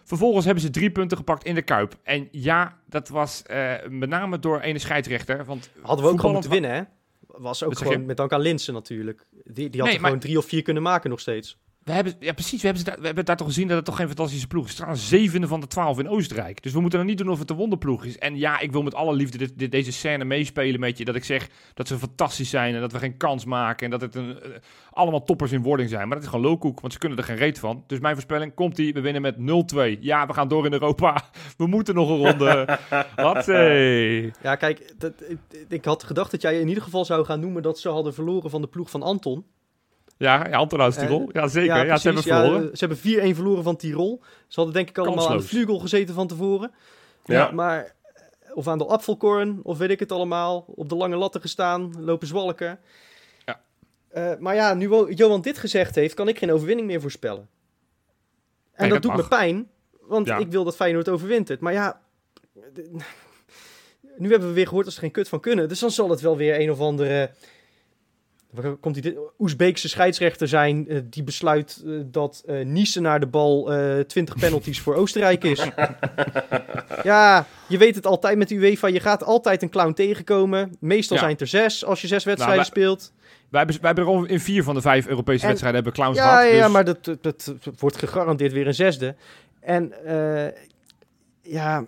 Vervolgens hebben ze drie punten gepakt in de Kuip. En ja, dat was eh, met name door ene scheidsrechter. Want
Hadden we ook gewoon moeten winnen, hè? Was ook gewoon met dank aan Linsen natuurlijk. Die, die had
Nee,
er
maar-
gewoon drie of vier kunnen maken nog steeds.
We hebben, ja, precies. We hebben, ze daar, we hebben daar toch gezien dat het toch geen fantastische ploeg is. Ze staan zevende van de twaalf in Oostenrijk. Dus we moeten er niet doen of het een wonderploeg is. En ja, ik wil met alle liefde dit, dit- deze scène meespelen met je. Dat ik zeg dat ze fantastisch zijn en dat we geen kans maken. En dat het een, eh, allemaal toppers in wording zijn. Maar dat is gewoon lowkoek, want ze kunnen er geen reet van. Dus mijn voorspelling komt die. We winnen met 0-2. Ja, we gaan door in Europa. We moeten nog een ronde. Hatsé.
Ja, kijk, dat, ik, ik had gedacht dat jij in ieder geval zou gaan noemen dat ze hadden verloren van de ploeg van Anton.
Ja, ja Tirol. Ja, zeker. Ja, ze hebben verloren.
Ja, ze hebben 4-1 verloren van Tirol. Ze hadden denk ik allemaal aan de vlugel gezeten van tevoren.
Ja.
Maar, of aan de apfelkorn, of weet ik het allemaal. Op de lange latten gestaan, lopen zwalken.
Ja.
Eh, maar ja, nu Johan dit gezegd heeft, kan ik geen overwinning meer voorspellen. En
Nee,
dat,
dat
doet me pijn, want ik wil dat Feyenoord overwintert. Maar ja, nu hebben we weer gehoord dat ze geen kut van kunnen. Dus dan zal het wel weer een of andere komt die? Oezbeekse scheidsrechter zijn eh, die besluit eh, dat eh Nice naar de bal eh 20 penalties voor Oostenrijk is. ja, je weet het altijd met de UEFA. Je gaat altijd een clown tegenkomen. Meestal
Ja.
zijn het er zes als je zes wedstrijden
wij-
speelt.
Wij hebben, wij hebben er al in vier van de vijf Europese
En-
wedstrijden hebben clowns
Ja,
gehad.
ja,
dus-
ja, maar dat, dat, dat wordt gegarandeerd weer een zesde. En eh, ja,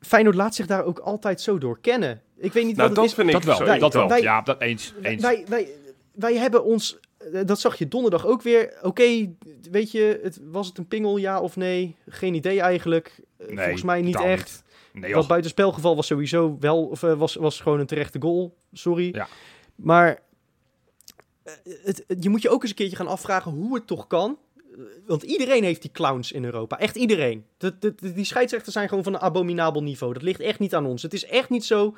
Feyenoord laat zich daar ook altijd zo door kennen. Ik weet niet
Nou,
wat
dat
het is.
vind ik
dat wel, dat wel.
wij-
ja, dat eens. eens.
Wij, wij, wij hebben ons, eh, dat zag je donderdag ook weer. Oké, weet je, het, was het een pingel, ja of nee? Geen idee eigenlijk. Eh,
Nee,
Volgens mij niet echt.
Nee,
Dat buitenspelgeval was sowieso wel, of eh, was, was gewoon een terechte goal. Sorry.
Ja.
Maar het, het- je moet je ook eens een keertje gaan afvragen hoe het toch kan. Want iedereen heeft die clowns in Europa. Echt iedereen. Die scheidsrechters zijn gewoon van een abominabel niveau. Dat ligt echt niet aan ons. Het is echt niet zo.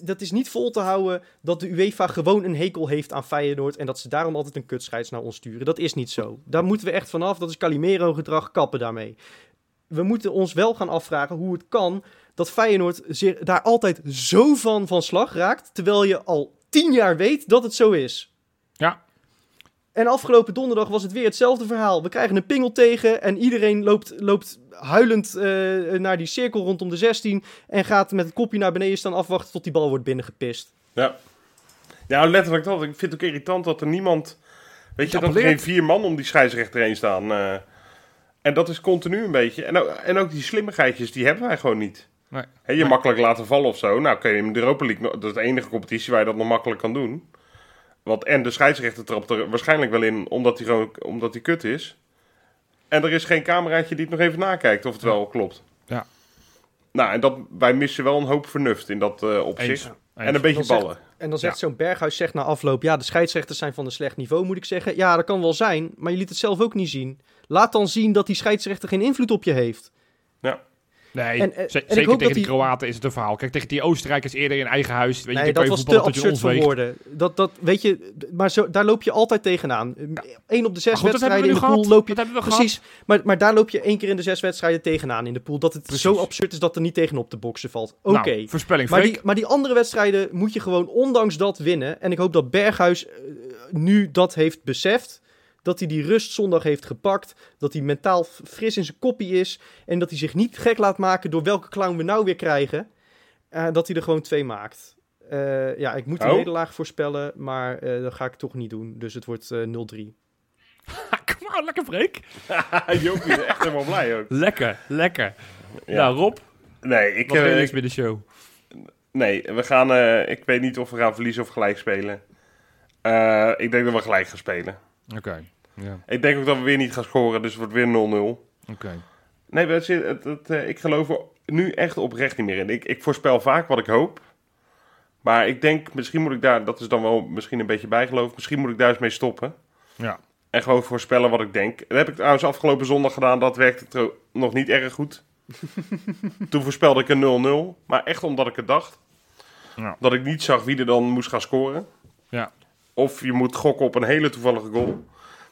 Dat is niet vol te houden dat de UEFA gewoon een hekel heeft aan Feyenoord. En dat ze daarom altijd een kutscheids naar ons sturen. Dat is niet zo. Daar moeten we echt vanaf. Dat is Calimero-gedrag. Kappen daarmee. We moeten ons wel gaan afvragen hoe het kan dat Feyenoord zich daar altijd zo van van slag raakt. Terwijl je al tien jaar weet dat het zo is.
Ja.
En afgelopen donderdag was het weer hetzelfde verhaal. We krijgen een pingel tegen en iedereen loopt, loopt huilend eh, naar die cirkel rondom de 16 en gaat met het kopje naar beneden staan afwachten tot die bal wordt binnengepist.
Ja. Ja, letterlijk dat. Ik vind het ook irritant dat er niemand... Weet je, dat er geen vier man om die scheidsrechter heen staan. eh. en dat is continu een beetje. En ook, en ook die slimmigheidjes, die hebben wij gewoon niet.
Nee.
Je
Nee.
makkelijk laten vallen of zo. Nou, kun je in de Europa League... Dat is de enige competitie waar je dat nog makkelijk kan doen. Want en de scheidsrechter trapt er waarschijnlijk wel in omdat hij gewoon omdat hij kut is. En er is geen cameraatje die het nog even nakijkt of het wel klopt.
Ja.
Nou, en dat, wij missen wel een hoop vernuft in dat eh, opzicht.
Eens.
En een beetje
Dan zegt-
ballen.
En dan zegt zo'n Berghuis zegt na afloop, ja, de scheidsrechters zijn van een slecht niveau, moet ik zeggen. Ja, dat kan wel zijn, maar je liet het zelf ook niet zien. Laat dan zien dat die scheidsrechter geen invloed op je heeft.
Nee,
En, eh, en
zeker
hoop
tegen die
die-
Kroaten is het een verhaal. Kijk, tegen die Oostenrijkers eerder in eigen huis. Weet je,
nee,
kan
dat
je
was te
je
absurd voor woorden. Dat, dat, weet je, maar zo, daar loop je altijd tegenaan. Eén op de zes
goed,
wedstrijden in de pool loop je...
Dat hebben we
Precies, maar, maar daar loop je één keer in de zes wedstrijden tegenaan in de pool. Dat het
Precies.
zo absurd is dat er niet tegenop te boksen valt. Oké.
Nou, voorspelling,
Maar die, maar die andere wedstrijden moet je gewoon ondanks dat winnen. En ik hoop dat Berghuis eh, nu dat heeft beseft. Dat hij die rust zondag heeft gepakt. Dat hij mentaal fris in zijn koppie is. En dat hij zich niet gek laat maken door welke clown we nou weer krijgen. Eh, dat hij er gewoon twee maakt. Eh, ja, ik moet een
Oh.
nederlaag voorspellen. Maar eh, dat ga ik toch niet doen. Dus het wordt eh 0-3.
Kom on, lekker Freek.
Jopie is echt helemaal blij ook.
Lekker, lekker.
Ja.
Nou, Rob,
Nee, ik, eh,
je
ik-
bij de show?
nee, we gaan. eh, ik weet niet of we gaan verliezen of gelijk spelen. Eh, ik denk dat we gelijk gaan spelen.
Oké, ja,
Ik denk ook dat we weer niet gaan scoren, dus het wordt weer 0-0.
oké.
Nee, het, het, eh, ik geloof er nu echt oprecht niet meer in. Ik, ik voorspel vaak wat ik hoop. Maar ik denk, misschien moet ik daar, dat is dan wel misschien een beetje bijgeloof, misschien moet ik daar eens mee stoppen.
Ja.
En gewoon voorspellen wat ik denk. Dat heb ik trouwens afgelopen zondag gedaan, dat werkte nog niet erg goed. Toen voorspelde ik een 0-0, maar echt omdat ik het dacht.
Ja.
Dat ik niet zag wie er dan moest gaan scoren.
Ja.
Of je moet gokken op een hele toevallige goal.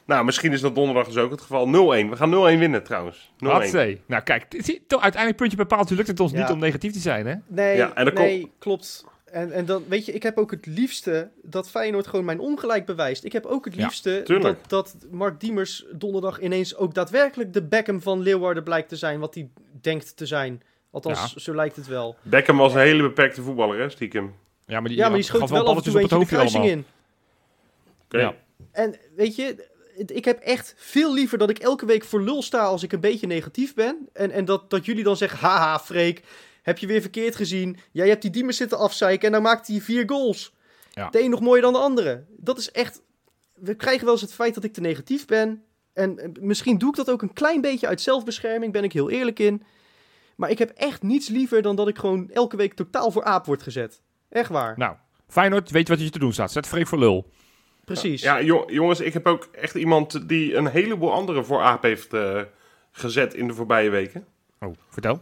Nou, misschien is dat donderdag dus ook het geval. 0-1. We gaan 0-1 winnen trouwens. 0-1.
Hatsé. Nou kijk, uiteindelijk puntje bepaald. Lukt het ons
Ja.
niet om negatief te zijn, hè?
Nee,
Ja, en dan
nee klopt. En, en dan, weet je, ik heb ook het liefste dat Feyenoord gewoon mijn ongelijk bewijst. Ik heb ook het liefste dat, dat Mark Diemers donderdag ineens ook daadwerkelijk de Beckham van Leeuwarden blijkt te zijn. Wat hij denkt te zijn. Althans,
Ja.
zo lijkt het wel.
Beckham was een hele beperkte voetballer, hè, stiekem.
Ja, maar die,
Ja, maar die schoot wel af en toe
hoofdje
kruising
allemaal.
in.
Oké.
Ja.
En weet je, het- ik heb echt veel liever dat ik elke week voor lul sta als ik een beetje negatief ben. En, en dat, dat jullie dan zeggen, haha Freek, heb je weer verkeerd gezien. Jij hebt die Diemers zitten afzeiken en dan maakt hij vier goals.
Ja.
De een nog mooier dan de andere. Dat is echt... We krijgen wel eens het feit dat ik te negatief ben. En misschien doe ik dat ook een klein beetje uit zelfbescherming, ben ik heel eerlijk in. Maar ik heb echt niets liever dan dat ik gewoon elke week totaal voor aap word gezet. Echt waar.
Nou, Feyenoord, weet je wat je te doen staat. Zet Freek voor lul.
Precies.
Ja, jo- jongens, ik heb ook echt iemand die een heleboel anderen voor aap heeft eh, gezet in de voorbije weken.
Oh, vertel.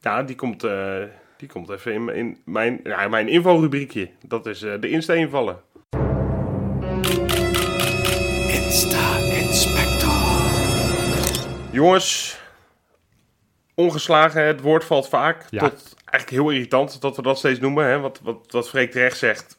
Ja, die komt, eh, die komt even in, in mijn, ja, mijn invalrubriekje. Dat is eh, de Insta-invallen. Jongens, ongeslagen, het woord valt vaak.
Ja.
Tot eigenlijk heel irritant dat we dat steeds noemen. Hè? Wat, wat, wat Freek terecht zegt.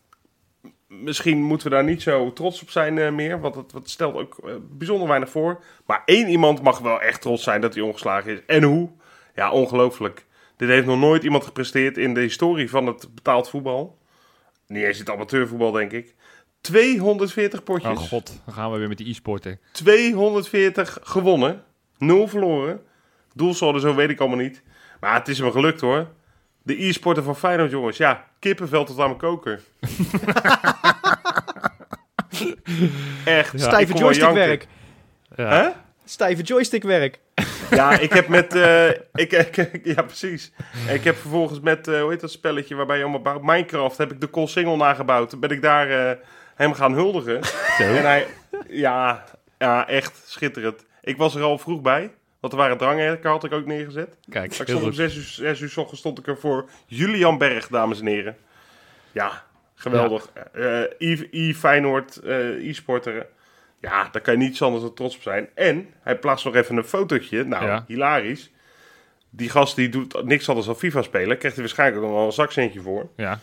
Misschien moeten we daar niet zo trots op zijn eh, meer. Want het, het stelt ook eh, bijzonder weinig voor. Maar één iemand mag wel echt trots zijn dat hij ongeslagen is. En hoe? Ja, ongelooflijk. Dit heeft nog nooit iemand gepresteerd in de historie van het betaald voetbal. Niet eens het amateurvoetbal, denk ik. 240 potjes.
Oh god, dan gaan we weer met die e-sporten.
240 gewonnen. 0 verloren. Doelsaldo zo weet ik allemaal niet. Maar het is hem gelukt hoor. De e-sporter van Feyenoord, jongens. Ja, kippenvel tot aan mijn koker. Echt. ik
Stijve joystickwerk.
Ja.
Hè?
Stijve joystickwerk.
Ja, ik heb met... eh, ik, ik- ja, precies. Ik heb vervolgens met, eh, hoe heet dat spelletje waarbij je allemaal bouwt? Minecraft, heb ik de Col Single nagebouwd. Toen ben ik daar eh, hem gaan huldigen. En hij... Ja, ja, echt schitterend. Ik was er al vroeg bij. Want er waren dranghekken, had ik ook neergezet.
Kijk,
Maar ik stond om
goed.
zes uur, zes uur 's ochtends stond ik er voor Julian Berg, dames en heren. Ja, geweldig. Eh I, I Feyenoord, eh e-sporter. Ja, daar kan je niets anders dan trots op zijn. En hij plaatst nog even een fotootje. Nou,
Ja.
hilarisch. Die gast die doet niks anders dan FIFA spelen. Krijgt hij waarschijnlijk nog wel een zakcentje voor.
Ja.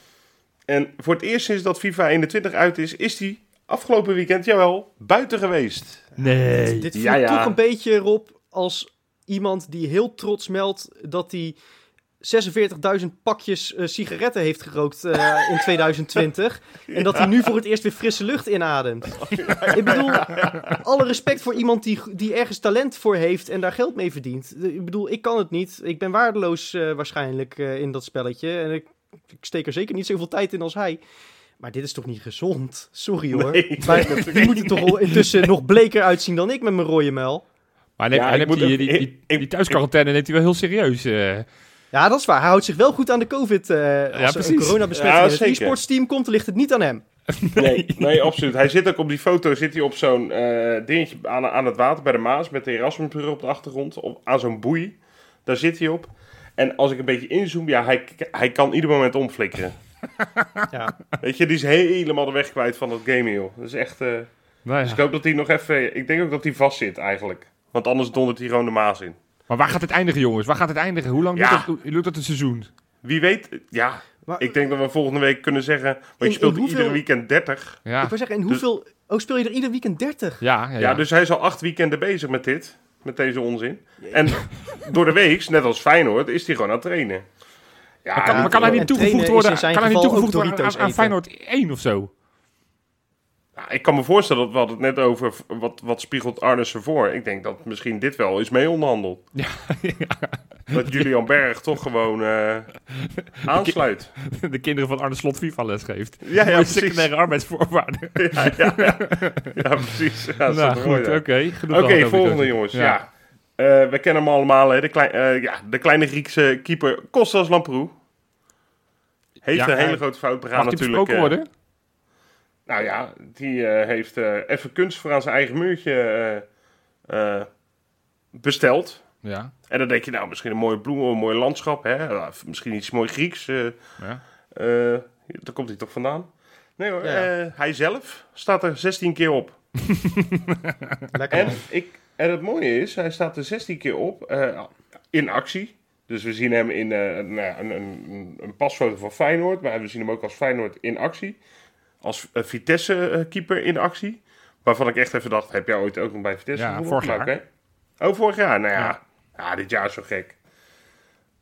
En voor het eerst sinds dat FIFA 21 uit is, is hij afgelopen weekend, jawel, buiten geweest.
Nee.
Dit voelt
Ja, ja.
toch een beetje, Rob, als iemand die heel trots meldt dat hij 46.000 pakjes eh, sigaretten heeft gerookt eh, in 2020. En dat hij nu voor het eerst weer frisse lucht inademt. Ik bedoel, alle respect voor iemand die, die ergens talent voor heeft en daar geld mee verdient. Ik bedoel, ik kan het niet. Ik ben waardeloos eh, waarschijnlijk in dat spelletje. En ik, ik steek er zeker niet zoveel tijd in als hij. Maar dit is toch niet gezond? Sorry hoor.
Nee,
Maar
nee,
die moeten toch wel intussen nog bleker uitzien dan ik met mijn rode muil.
Maar hij neemt,
Ja,
hij die,
ook-
die, die,
ik-
die thuisquarantaine neemt hij wel heel serieus. eh.
Ja, dat is waar. Hij houdt zich wel goed aan de COVID. eh als er een
precies.
coronabesmetting
Ja,
in het e-sportsteam komt, ligt het niet aan hem.
Nee, nee, absoluut. Hij zit ook op die foto zit hij op zo'n eh, dingetje aan, aan het water bij de Maas met de Erasmusbrug op de achtergrond. Op, aan zo'n boei. Daar zit hij op. En als ik een beetje inzoom, ja, hij, hij kan ieder moment omflikkeren.
Ja.
Weet je, die is helemaal de weg kwijt van dat game, joh. Dat is echt... eh,
Nou
Dus
ja.
ik hoop dat hij nog even... Ik denk ook dat hij vast zit, eigenlijk. Want anders dondert hij gewoon de Maas in.
Maar waar gaat het eindigen, jongens? Waar gaat het eindigen? Hoe lang
Ja.
duurt, dat, een seizoen?
Wie weet... Ja,
Maar,
ik denk dat we volgende week kunnen zeggen... Want
In-
je speelt
in hoeveel-
iedere weekend 30.
Ja,
Ik wil zeggen, en hoeveel... Oh, speel je er ieder weekend 30?
ja, ja.
Ja,
ja.
dus hij is al acht weekenden bezig met dit. Met deze onzin. En door de week, net als Feyenoord, is hij gewoon aan het trainen. Ja,
maar kan,
ja,
maar kan hij niet toegevoegd worden,
in
kan hij niet toegevoegd worden aan, aan. Feyenoord 1 of zo?
Ik kan me voorstellen dat we hadden het net over wat, wat spiegelt Arnes ervoor. Ik denk dat misschien dit wel is mee onderhandeld.
Ja,
Dat Julian Berg toch gewoon eh, aansluit.
de kinderen van Arne Slot FIFA les geeft.
Ja, ja,
secundaire arbeidsvoorwaarden.
Ja, ja, ja. ja precies. Ja,
nou, goed, oké.
Oké, volgende jongens. Ja. Eh, we kennen hem allemaal, hè, de, klein, eh, ja, de kleine Griekse keeper Kostas Lamproe. Heeft een hele grote fout begaan
Mag die
natuurlijk.
besproken worden?
Nou ja, die eh, heeft eh, even kunst voor aan zijn eigen muurtje eh, besteld.
Ja,
En dan denk je, nou, misschien een mooie bloem, een mooi landschap. Hè? Of Misschien iets mooi Grieks.
ja.
daar komt hij toch vandaan? Nee hoor,
Ja.
hij zelf staat er 16 keer op.
Lekker
En, ik, en het mooie is, hij staat er 16 keer op in actie. Dus we zien hem in nou een, een, een pasfoto van Feyenoord. Maar we zien hem ook als Feyenoord in actie. Als eh, Vitesse-keeper in actie. Waarvan ik echt even dacht, heb jij ooit ook nog bij Vitesse
Ja, vorig jaar.
oké. Oh, vorig jaar? Nou ja.
Ja.
ja. dit jaar is zo gek.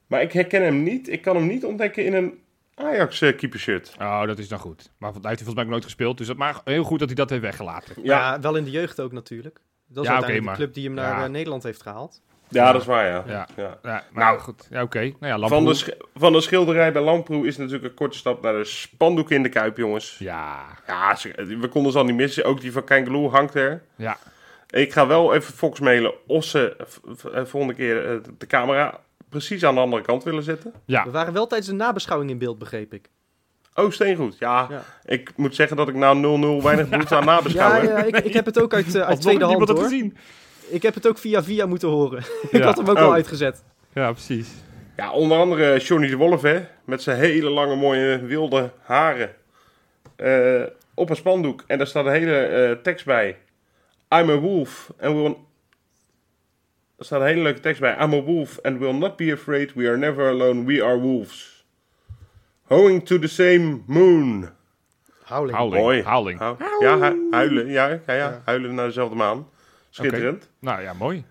Maar ik herken hem niet. Ik kan hem niet ontdekken in een Ajax-keepershirt.
Oh, dat is dan goed. Maar hij heeft hij volgens mij ook nooit gespeeld. Dus dat maar heel goed dat hij dat heeft weggelaten.
Ja,
Ja, wel in de jeugd ook natuurlijk. Dat is
Ja,
uiteindelijk de club die hem naar
Ja.
eh, Nederland heeft gehaald.
Ja, dat is waar, ja.
Ja.
ja.
Ja, maar
Nou.
goed. Ja, oké. Nou ja,
Van, de, van de schilderij bij Lamproe is natuurlijk een korte stap naar de spandoeken in de Kuip, jongens.
Ja,
Ja, we konden ze al niet missen. Ook die van Kangaloo hangt er.
ja.
Ik ga wel even Fox mailen of ze eh, volgende keer eh, de camera precies aan de andere kant willen zetten.
Ja.
We waren wel tijdens de nabeschouwing in beeld, begreep ik.
Oh, steengoed. Ja,
Ja.
ik moet zeggen dat ik na 0-0 weinig behoefte aan
Ja,
nabeschouwen.
ja ik, ik heb het ook uit, eh, uit tweede hand hoor.
gezien.
Ik heb het ook via via moeten horen. ik
Ja.
had hem ook
Oh.
al uitgezet.
Ja, precies.
Ja, onder andere Johnny de Wolf, hè. Met zijn hele lange, mooie, wilde haren. Eh, op een spandoek. En daar staat een hele eh, tekst bij. I'm a wolf and will... Er staat een hele leuke tekst bij. I'm a wolf and will not be afraid. We are never alone. We are wolves. Going to the same moon. Mooi.
Houling.
Hou- Ja, hu- huilen. Ja, ja, ja,
Ja.
huilen naar dezelfde maan. Schitterend.
Nou ja, mooi.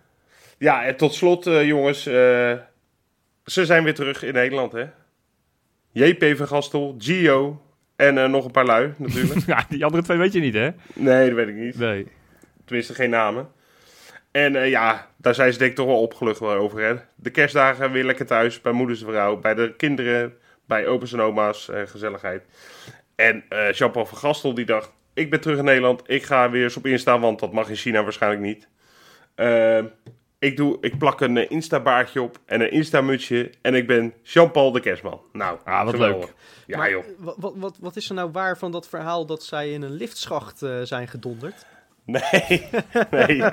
Ja, en tot slot, eh, jongens. eh, ze zijn weer terug in Nederland, hè? JP van Gastel, Gio en eh, nog een paar lui, natuurlijk.
ja, die andere twee weet je niet, hè?
nee, dat weet ik niet.
Nee.
Tenminste, geen namen. En ja, daar zijn ze denk ik toch wel opgelucht over, hè? De kerstdagen weer lekker thuis, bij moeders en vrouw, bij de kinderen, bij opa's en oma's, gezelligheid. En eh Jean-Paul van Gastel die dacht, ik ben terug in Nederland, ik ga weer eens op Insta, want dat mag in China waarschijnlijk niet. Eh, ik, doe, ik plak een eh, Insta-baardje op en een Insta-mutsje en ik ben Jean-Paul de kerstman. Nou,
Ah, wat
geweldig.
leuk.
Ja,
maar
joh.
Wat, wat, wat, wat is er nou waar van dat verhaal dat zij in een liftschacht eh, zijn gedonderd?
Nee, nee,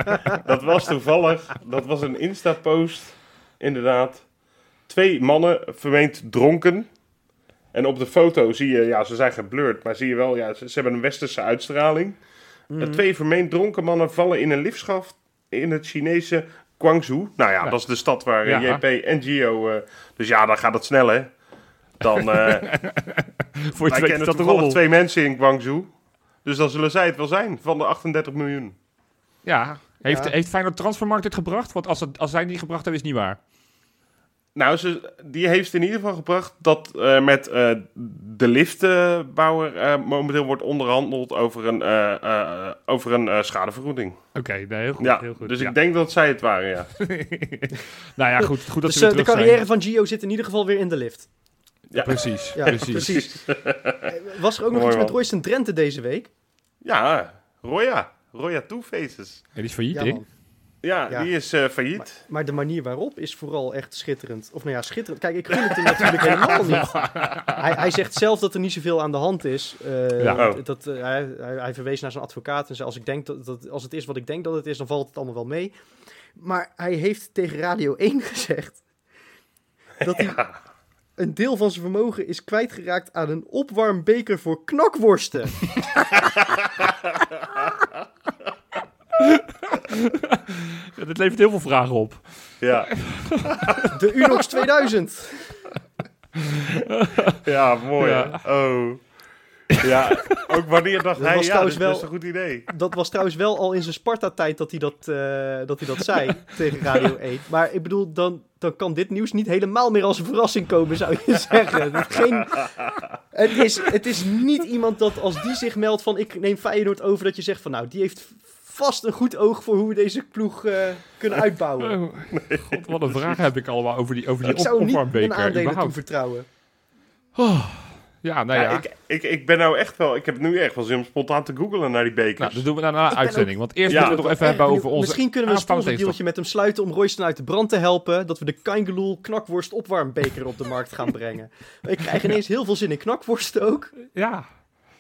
dat was toevallig. Dat was een Insta-post, inderdaad. Twee mannen, vermeend dronken. En op de foto zie je, ja, ze zijn geblurred, maar zie je wel, ja, ze, ze hebben een westerse uitstraling.
Mhm.
Eh, Twee vermeend dronken mannen vallen in een liftschacht in het Chinese Guangzhou. Nou ja,
Ja.
dat is de stad waar
Ja.
JP en Gio... eh, dus ja, dan gaat het snel, hè. Dan, eh
Voor je
wij kennen
dat de
toevallig twee mensen in Guangzhou. Dus dan zullen zij het wel zijn, van de 38 miljoen.
Ja. Heeft,
Ja.
heeft Feyenoord Transfermarkt het gebracht? Want als, het, als zij het niet gebracht hebben, is het niet waar.
Nou, ze, die heeft in ieder geval gebracht dat eh, met eh, de liftbouwer eh, momenteel wordt onderhandeld over een, eh, eh, over een eh, schadevergoeding.
Oké, nee, heel goed.
ja,
heel goed.
dus
ja.
ik denk dat zij het waren, ja.
Nou ja, goed, goed dat
Dus
ze
de carrière
zijn.
van Gio zit in ieder geval weer in de lift.
Ja.
Precies,
Ja,
precies.
precies. Was er ook nog
Mooi,
iets met
man.
Royce en Drenthe deze week?
Ja, Roya. Roya Two Faces.
Ja, die is failliet,
Ja.
Ja,
Ja.
die is eh, failliet.
Maar de manier waarop is vooral echt schitterend. Of nou ja, schitterend. Kijk, ik gun het hem natuurlijk helemaal niet. Hij, hij zegt zelf dat er niet zoveel aan de hand is. Eh,
Ja.
Oh.
dat, eh, hij, hij, hij verwees naar zijn advocaat en zei, als, ik denk dat, dat, als het is wat ik denk dat het is, dan valt het allemaal wel mee. Maar hij heeft tegen Radio 1 gezegd dat hij een deel van zijn vermogen is kwijtgeraakt aan een opwarmbeker voor knakworsten.
Ja, dit levert heel veel vragen op.
Ja,
De Unox 2000.
ja mooi.
Ja.
Oh. Ja, ook wanneer dacht
Dat
hij,
was
ja,
trouwens
is
wel-
best een goed idee.
Dat was trouwens wel al in zijn Sparta-tijd dat hij dat, eh, dat, hij dat zei tegen Radio 1. Maar ik bedoel, dan, dan kan dit nieuws niet helemaal meer als een verrassing komen, zou je zeggen. Geen, het, is, het is niet iemand dat als die zich meldt van ik neem Feyenoord over, dat je zegt van nou, die heeft vast een goed oog voor hoe we deze ploeg eh, kunnen uitbouwen.
Oh, God, wat een vraag heb ik allemaal over die, over die
ik zou
op-
niet
überhaupt.
toevertrouwen.
Ja, nou
Ja,
ja.
Ik, ik, ik ben nou echt wel, ik heb nu echt wel zin om spontaan te googlen naar die bekers.
Nou, dat doen we na de uitzending. Want eerst
Ja.
moeten we het nog even
Erg
hebben over onze
Misschien kunnen we een
aanstaande
sponsordealtje met hem sluiten om Royston uit de brand te helpen. Dat we de Kangeloel knakworst opwarmbeker op de markt gaan brengen. Ik krijg ineens heel veel zin in knakworsten ook.
Ja,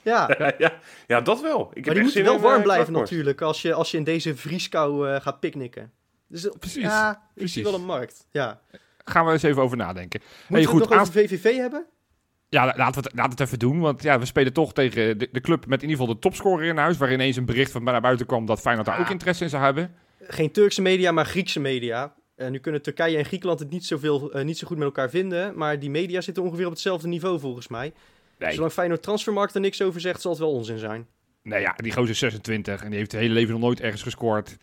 Ja,
Ja, ja, ja, dat wel. Ik heb
maar die
zin
wel warm
eh,
blijven natuurlijk als je, als je in deze vrieskou eh, gaat picknicken. Dus eh,
Precies,
Ja, ik
precies.
zie wel een markt. Ja.
gaan we eens even over nadenken.
Moeten
Hey,
we
goed,
het nog
aan-
over VVV hebben?
Ja, laten we, het, laten we het even doen. Want ja, we spelen toch tegen de, de club met in ieder geval de topscorer in huis. Waar ineens een bericht van naar buiten kwam dat Feyenoord daar
Ah.
ook interesse in zou hebben.
Geen Turkse media, maar Griekse media. Eh, nu kunnen Turkije en Griekenland het niet, zoveel, niet zo goed met elkaar vinden. Maar die media zitten ongeveer op hetzelfde niveau volgens mij.
Nee,
Zolang Feyenoord Transfermarkt er niks over zegt, zal het wel onzin zijn.
nee ja, die gozer is 26 en die heeft het hele leven nog nooit ergens gescoord.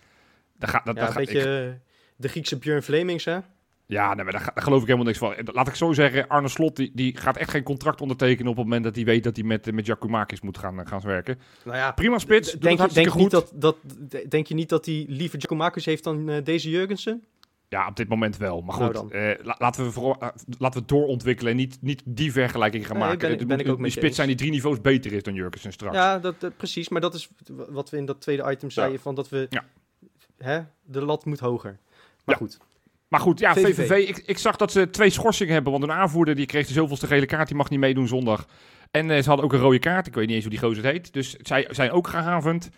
Dat gaat, dat,
Ja, een
gaat,
beetje
ik-
eh, de Griekse Björn Flemings, hè?
ja nee, maar daar, daar geloof ik helemaal niks van. Laat ik zo zeggen, Arne Slot die, die gaat echt geen contract ondertekenen op het moment dat hij weet dat hij met, met Giacomakis moet gaan, eh, gaan werken.
Nou ja,
Prima spits,
denk,
goed.
niet dat, dat, denk je niet dat hij liever Giacomakis heeft dan eh, deze Jurgensen?
Ja, op dit moment wel. Maar
Nou
goed, eh, la- laten, we eh, laten we het doorontwikkelen en niet, niet die vergelijking gaan
Nee,
maken.
ben ik-
Het
ben ik ook je
spits
eens.
zijn die drie niveaus beter is dan Jurgensen straks.
Ja, dat, dat- precies. Maar dat is wat we in dat tweede item zeiden, van dat we...
Ja.
Hè, de lat moet hoger. Maar
Ja.
goed.
Maar goed, ja,
VVV.
VVV. ik, ik zag dat ze twee schorsingen hebben. Want een aanvoerder die kreeg de zoveelste gele kaart. Die mag niet meedoen zondag. En eh, ze hadden ook een rode kaart. Ik weet niet eens hoe die gozer heet. Dus zij zijn ook gehavend.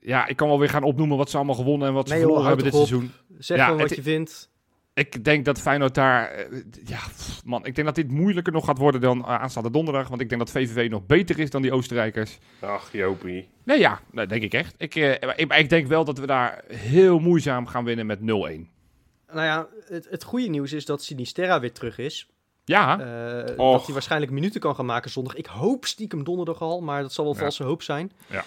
Ja, ik kan wel weer gaan opnoemen wat ze allemaal gewonnen en wat ze
Nee,
verloren hebben dit
op.
seizoen.
Zeg
Ja,
gewoon wat
het-
je vindt.
Ik denk dat Feyenoord daar... eh, ja, man, ik denk dat dit moeilijker nog gaat worden dan eh, aanstaande donderdag. Want ik denk dat VVV nog beter is dan die Oostenrijkers.
Ach, Jopie.
Nee, ja, dat denk ik echt. Ik, eh, maar ik, denk wel dat we daar heel moeizaam gaan winnen met 0-1.
Nou ja, het, het goede nieuws is dat Sinisterra weer terug is.
Ja,
Eh, dat hij waarschijnlijk minuten kan gaan maken zondag. Ik hoop stiekem donderdag al, maar dat zal wel
Ja.
valse hoop zijn.
Ja.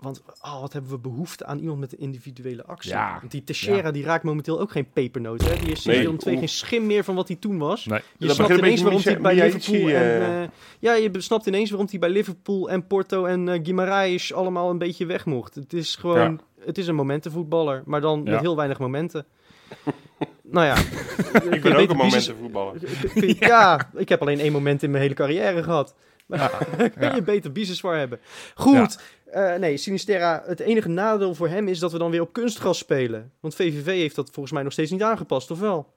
Want oh, wat hebben we behoefte aan iemand met een individuele actie.
Ja.
Want die Teixeira die raakt momenteel ook geen pepernoot. Hè? Die is
Nee.
geen schim meer van wat hij toen was.
nee.
Je
Dat
snapt ineens waarom hij bij Liverpool en...
eh,
eh, ja, je snapt ineens waarom hij bij Liverpool en Porto en eh Guimaraes allemaal een beetje weg mocht. Het is gewoon... Het is een momentenvoetballer, maar dan
Ja.
met heel weinig momenten. nou ja.
Ik ben ook een momentenvoetballer.
Ja. ik heb alleen één moment in mijn hele carrière gehad. Maar kun je beter Biseswar hebben. Goed. Eh, nee, Sinisterra, het enige nadeel voor hem is dat we dan weer op kunstgras spelen. Want VVV heeft dat volgens mij nog steeds niet aangepast, of wel?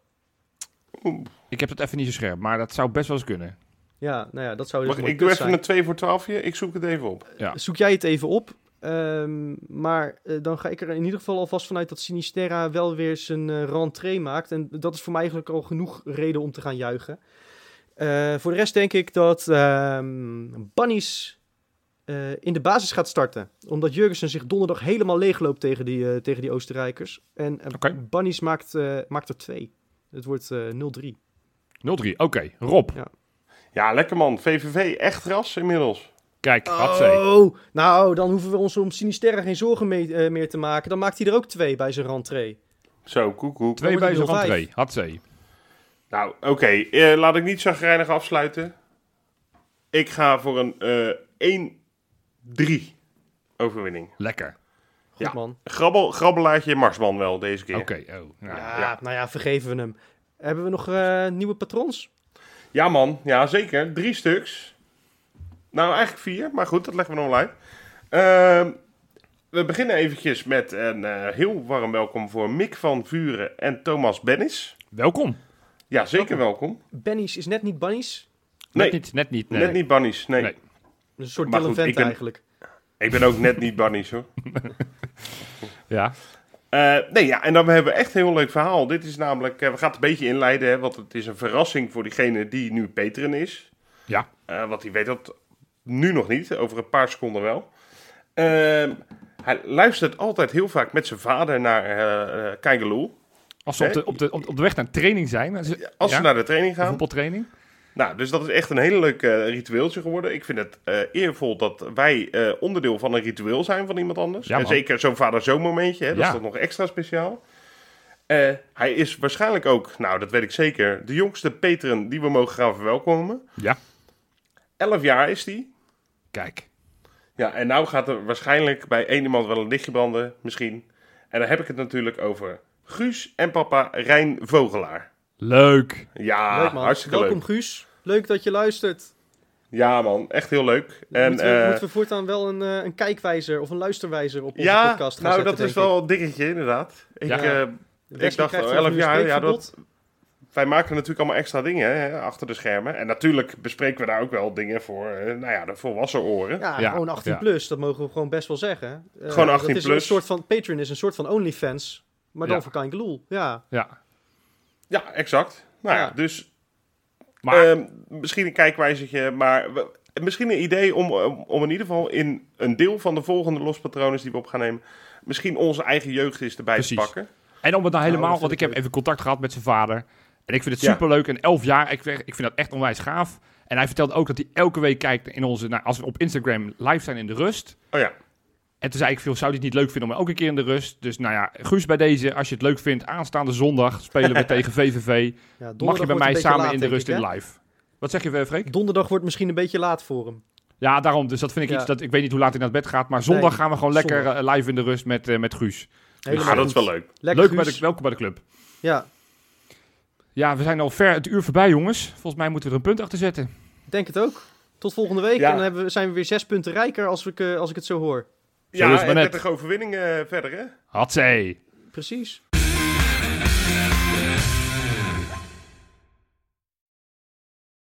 Ik heb het even niet zo scherp, maar dat zou best wel eens kunnen.
Ja, nou ja, dat zou dus
Mag, ik doe even
zijn.
een 2 voor 12 Ik zoek het even op.
Ja.
Zoek jij het even op. Ehm, maar eh, dan ga ik er in ieder geval alvast vanuit dat Sinisterra wel weer zijn eh rentree maakt. En dat is voor mij eigenlijk al genoeg reden om te gaan juichen. Eh, voor de rest denk ik dat ehm Bunnies eh, in de basis gaat starten. Omdat Jurgensen zich donderdag helemaal leegloopt tegen die, eh, tegen die Oostenrijkers. En eh,
uh.
Bunnies maakt, maakt er twee. Het wordt 0-3.
0-3, oké. Rob.
Ja.
ja. lekker man. VVV echt ras inmiddels.
Kijk,
oh, Nou, dan hoeven we ons om Sinisterra geen zorgen mee, meer te maken. Dan maakt hij er ook twee bij zijn rentree.
Zo, koekoek.
Twee bij zijn rentree. Hatzee.
Nou, oké. Laat ik niet zo afsluiten. Ik ga voor een 1 drie overwinning.
Lekker.
Goed
ja.
man.
Grabbel, grabbelaartje Marsman wel deze keer.
Oké, oh, nou.
Ja, nou ja, vergeven we hem. Hebben we nog eh, nieuwe patrons?
Ja man, ja zeker. Drie stuks. Nou, eigenlijk vier, maar goed, dat leggen we nog wel uit. Ehm, we beginnen eventjes met een eh, heel warm welkom voor Mick van Vuren en Thomas Bennis.
Welkom.
Ja, zeker welkom.
welkom. Is net niet Bannies.
Nee.
Net niet, net niet. Nee.
Net niet Bannies, nee.
Een soort
Maar
Dylan
goed, ik
Vente
ben-
eigenlijk.
Ik ben ook net niet bunnies hoor.
Ja,
Eh, nee, ja, en dan hebben we echt een heel leuk verhaal. Dit is namelijk, eh, we gaan het een beetje inleiden, hè, want het is een verrassing voor diegene die nu Peteren is.
ja.
Eh, want die weet dat nu nog niet, over een paar seconden wel. Ehm, hij luistert altijd heel vaak met zijn vader naar eh eh, Keigeloel.
Als ze op de, op, de, op de weg naar training zijn. Als, ze-
Als
ja,
ze naar de training gaan.
voetbaltraining.
Nou, dus dat is echt een hele leuk eh, ritueeltje geworden. Ik vind het eh, eervol dat wij eh, onderdeel van een ritueel zijn van iemand anders.
Ja,
en zeker zo'n vader-zoon momentje, hè, dat
Ja.
is toch nog extra speciaal. Hij is waarschijnlijk ook, nou dat weet ik zeker, de jongste Peteren die we mogen gaan verwelkomen.
Ja.
Elf jaar is die.
Kijk.
Ja, en nou gaat er waarschijnlijk bij één iemand wel een lichtje branden, misschien. En dan heb ik het natuurlijk over Guus en papa Rijn Vogelaar.
Leuk.
Ja,
leuk man.
hartstikke
Welkom
leuk.
Guus. Leuk dat je luistert.
Ja man, echt heel leuk. En,
moeten, we,
eh,
moeten we voortaan wel een, eh, een kijkwijzer of een luisterwijzer op onze
ja,
podcast gaan
nou
zetten,
dat is wel een dingetje inderdaad. Ik,
Ja.
eh,
ik.
dacht al elf jaar, ja, dat, wij maken natuurlijk allemaal extra dingen hè, achter de schermen. En natuurlijk bespreken we daar ook wel dingen voor, nou ja, de volwassen oren.
Ja,
Ja,
gewoon 18
ja.
plus, dat mogen we gewoon best wel zeggen. Eh,
Gewoon 18
dat is
plus.
Een soort van, Patreon is een soort van OnlyFans, maar dan
Ja.
voor Kain Geloel. Ja,
Ja.
Ja, exact. Nou ja,
Ja.
dus
Maar
Ehm, misschien een kijkwijzertje, maar we- misschien een idee om, om, in ieder geval in een deel van de volgende lospatronen die we op gaan nemen, misschien onze eigen jeugd eens erbij
Precies.
te pakken.
En om het nou helemaal,
vind
want
ik
heb even contact gehad met zijn vader. En ik vind het superleuk. En elf jaar, ik, vind- ik vind dat echt onwijs gaaf. En hij vertelde ook dat hij elke week kijkt in onze, nou, als we op Instagram live zijn in de rust.
Oh ja,
En toen zei ik veel, zou het niet leuk vinden om ook een keer in de rust? Dus nou ja, Guus bij deze, als je het leuk vindt, aanstaande zondag spelen we tegen VVV.
ja
Mag je bij mij samen
laat,
in de rust
ik,
in live. Wat zeg je, Freek?
Donderdag wordt misschien een beetje laat voor hem.
Ja, daarom. Dus dat vind ik
Ja.
iets dat ik weet niet hoe laat hij naar bed gaat. Maar zondag
Nee,
gaan we gewoon lekker
zondag.
eh, live in de rust met, eh, met Guus.
Helemaal
ah, dat is wel leuk.
Lekker
Leuk bij de, welkom bij de club.
Ja,
Ja, we zijn al ver het uur voorbij, jongens. Volgens mij moeten we er een punt achter zetten.
ik denk het ook. Tot volgende week.
Ja.
En dan hebben we, zijn we weer zes punten rijker als, ik, eh, als ik het zo hoor.
Zo is
ja, en
maar net.
30 overwinningen eh, verder hè.
Hatzee.
Precies.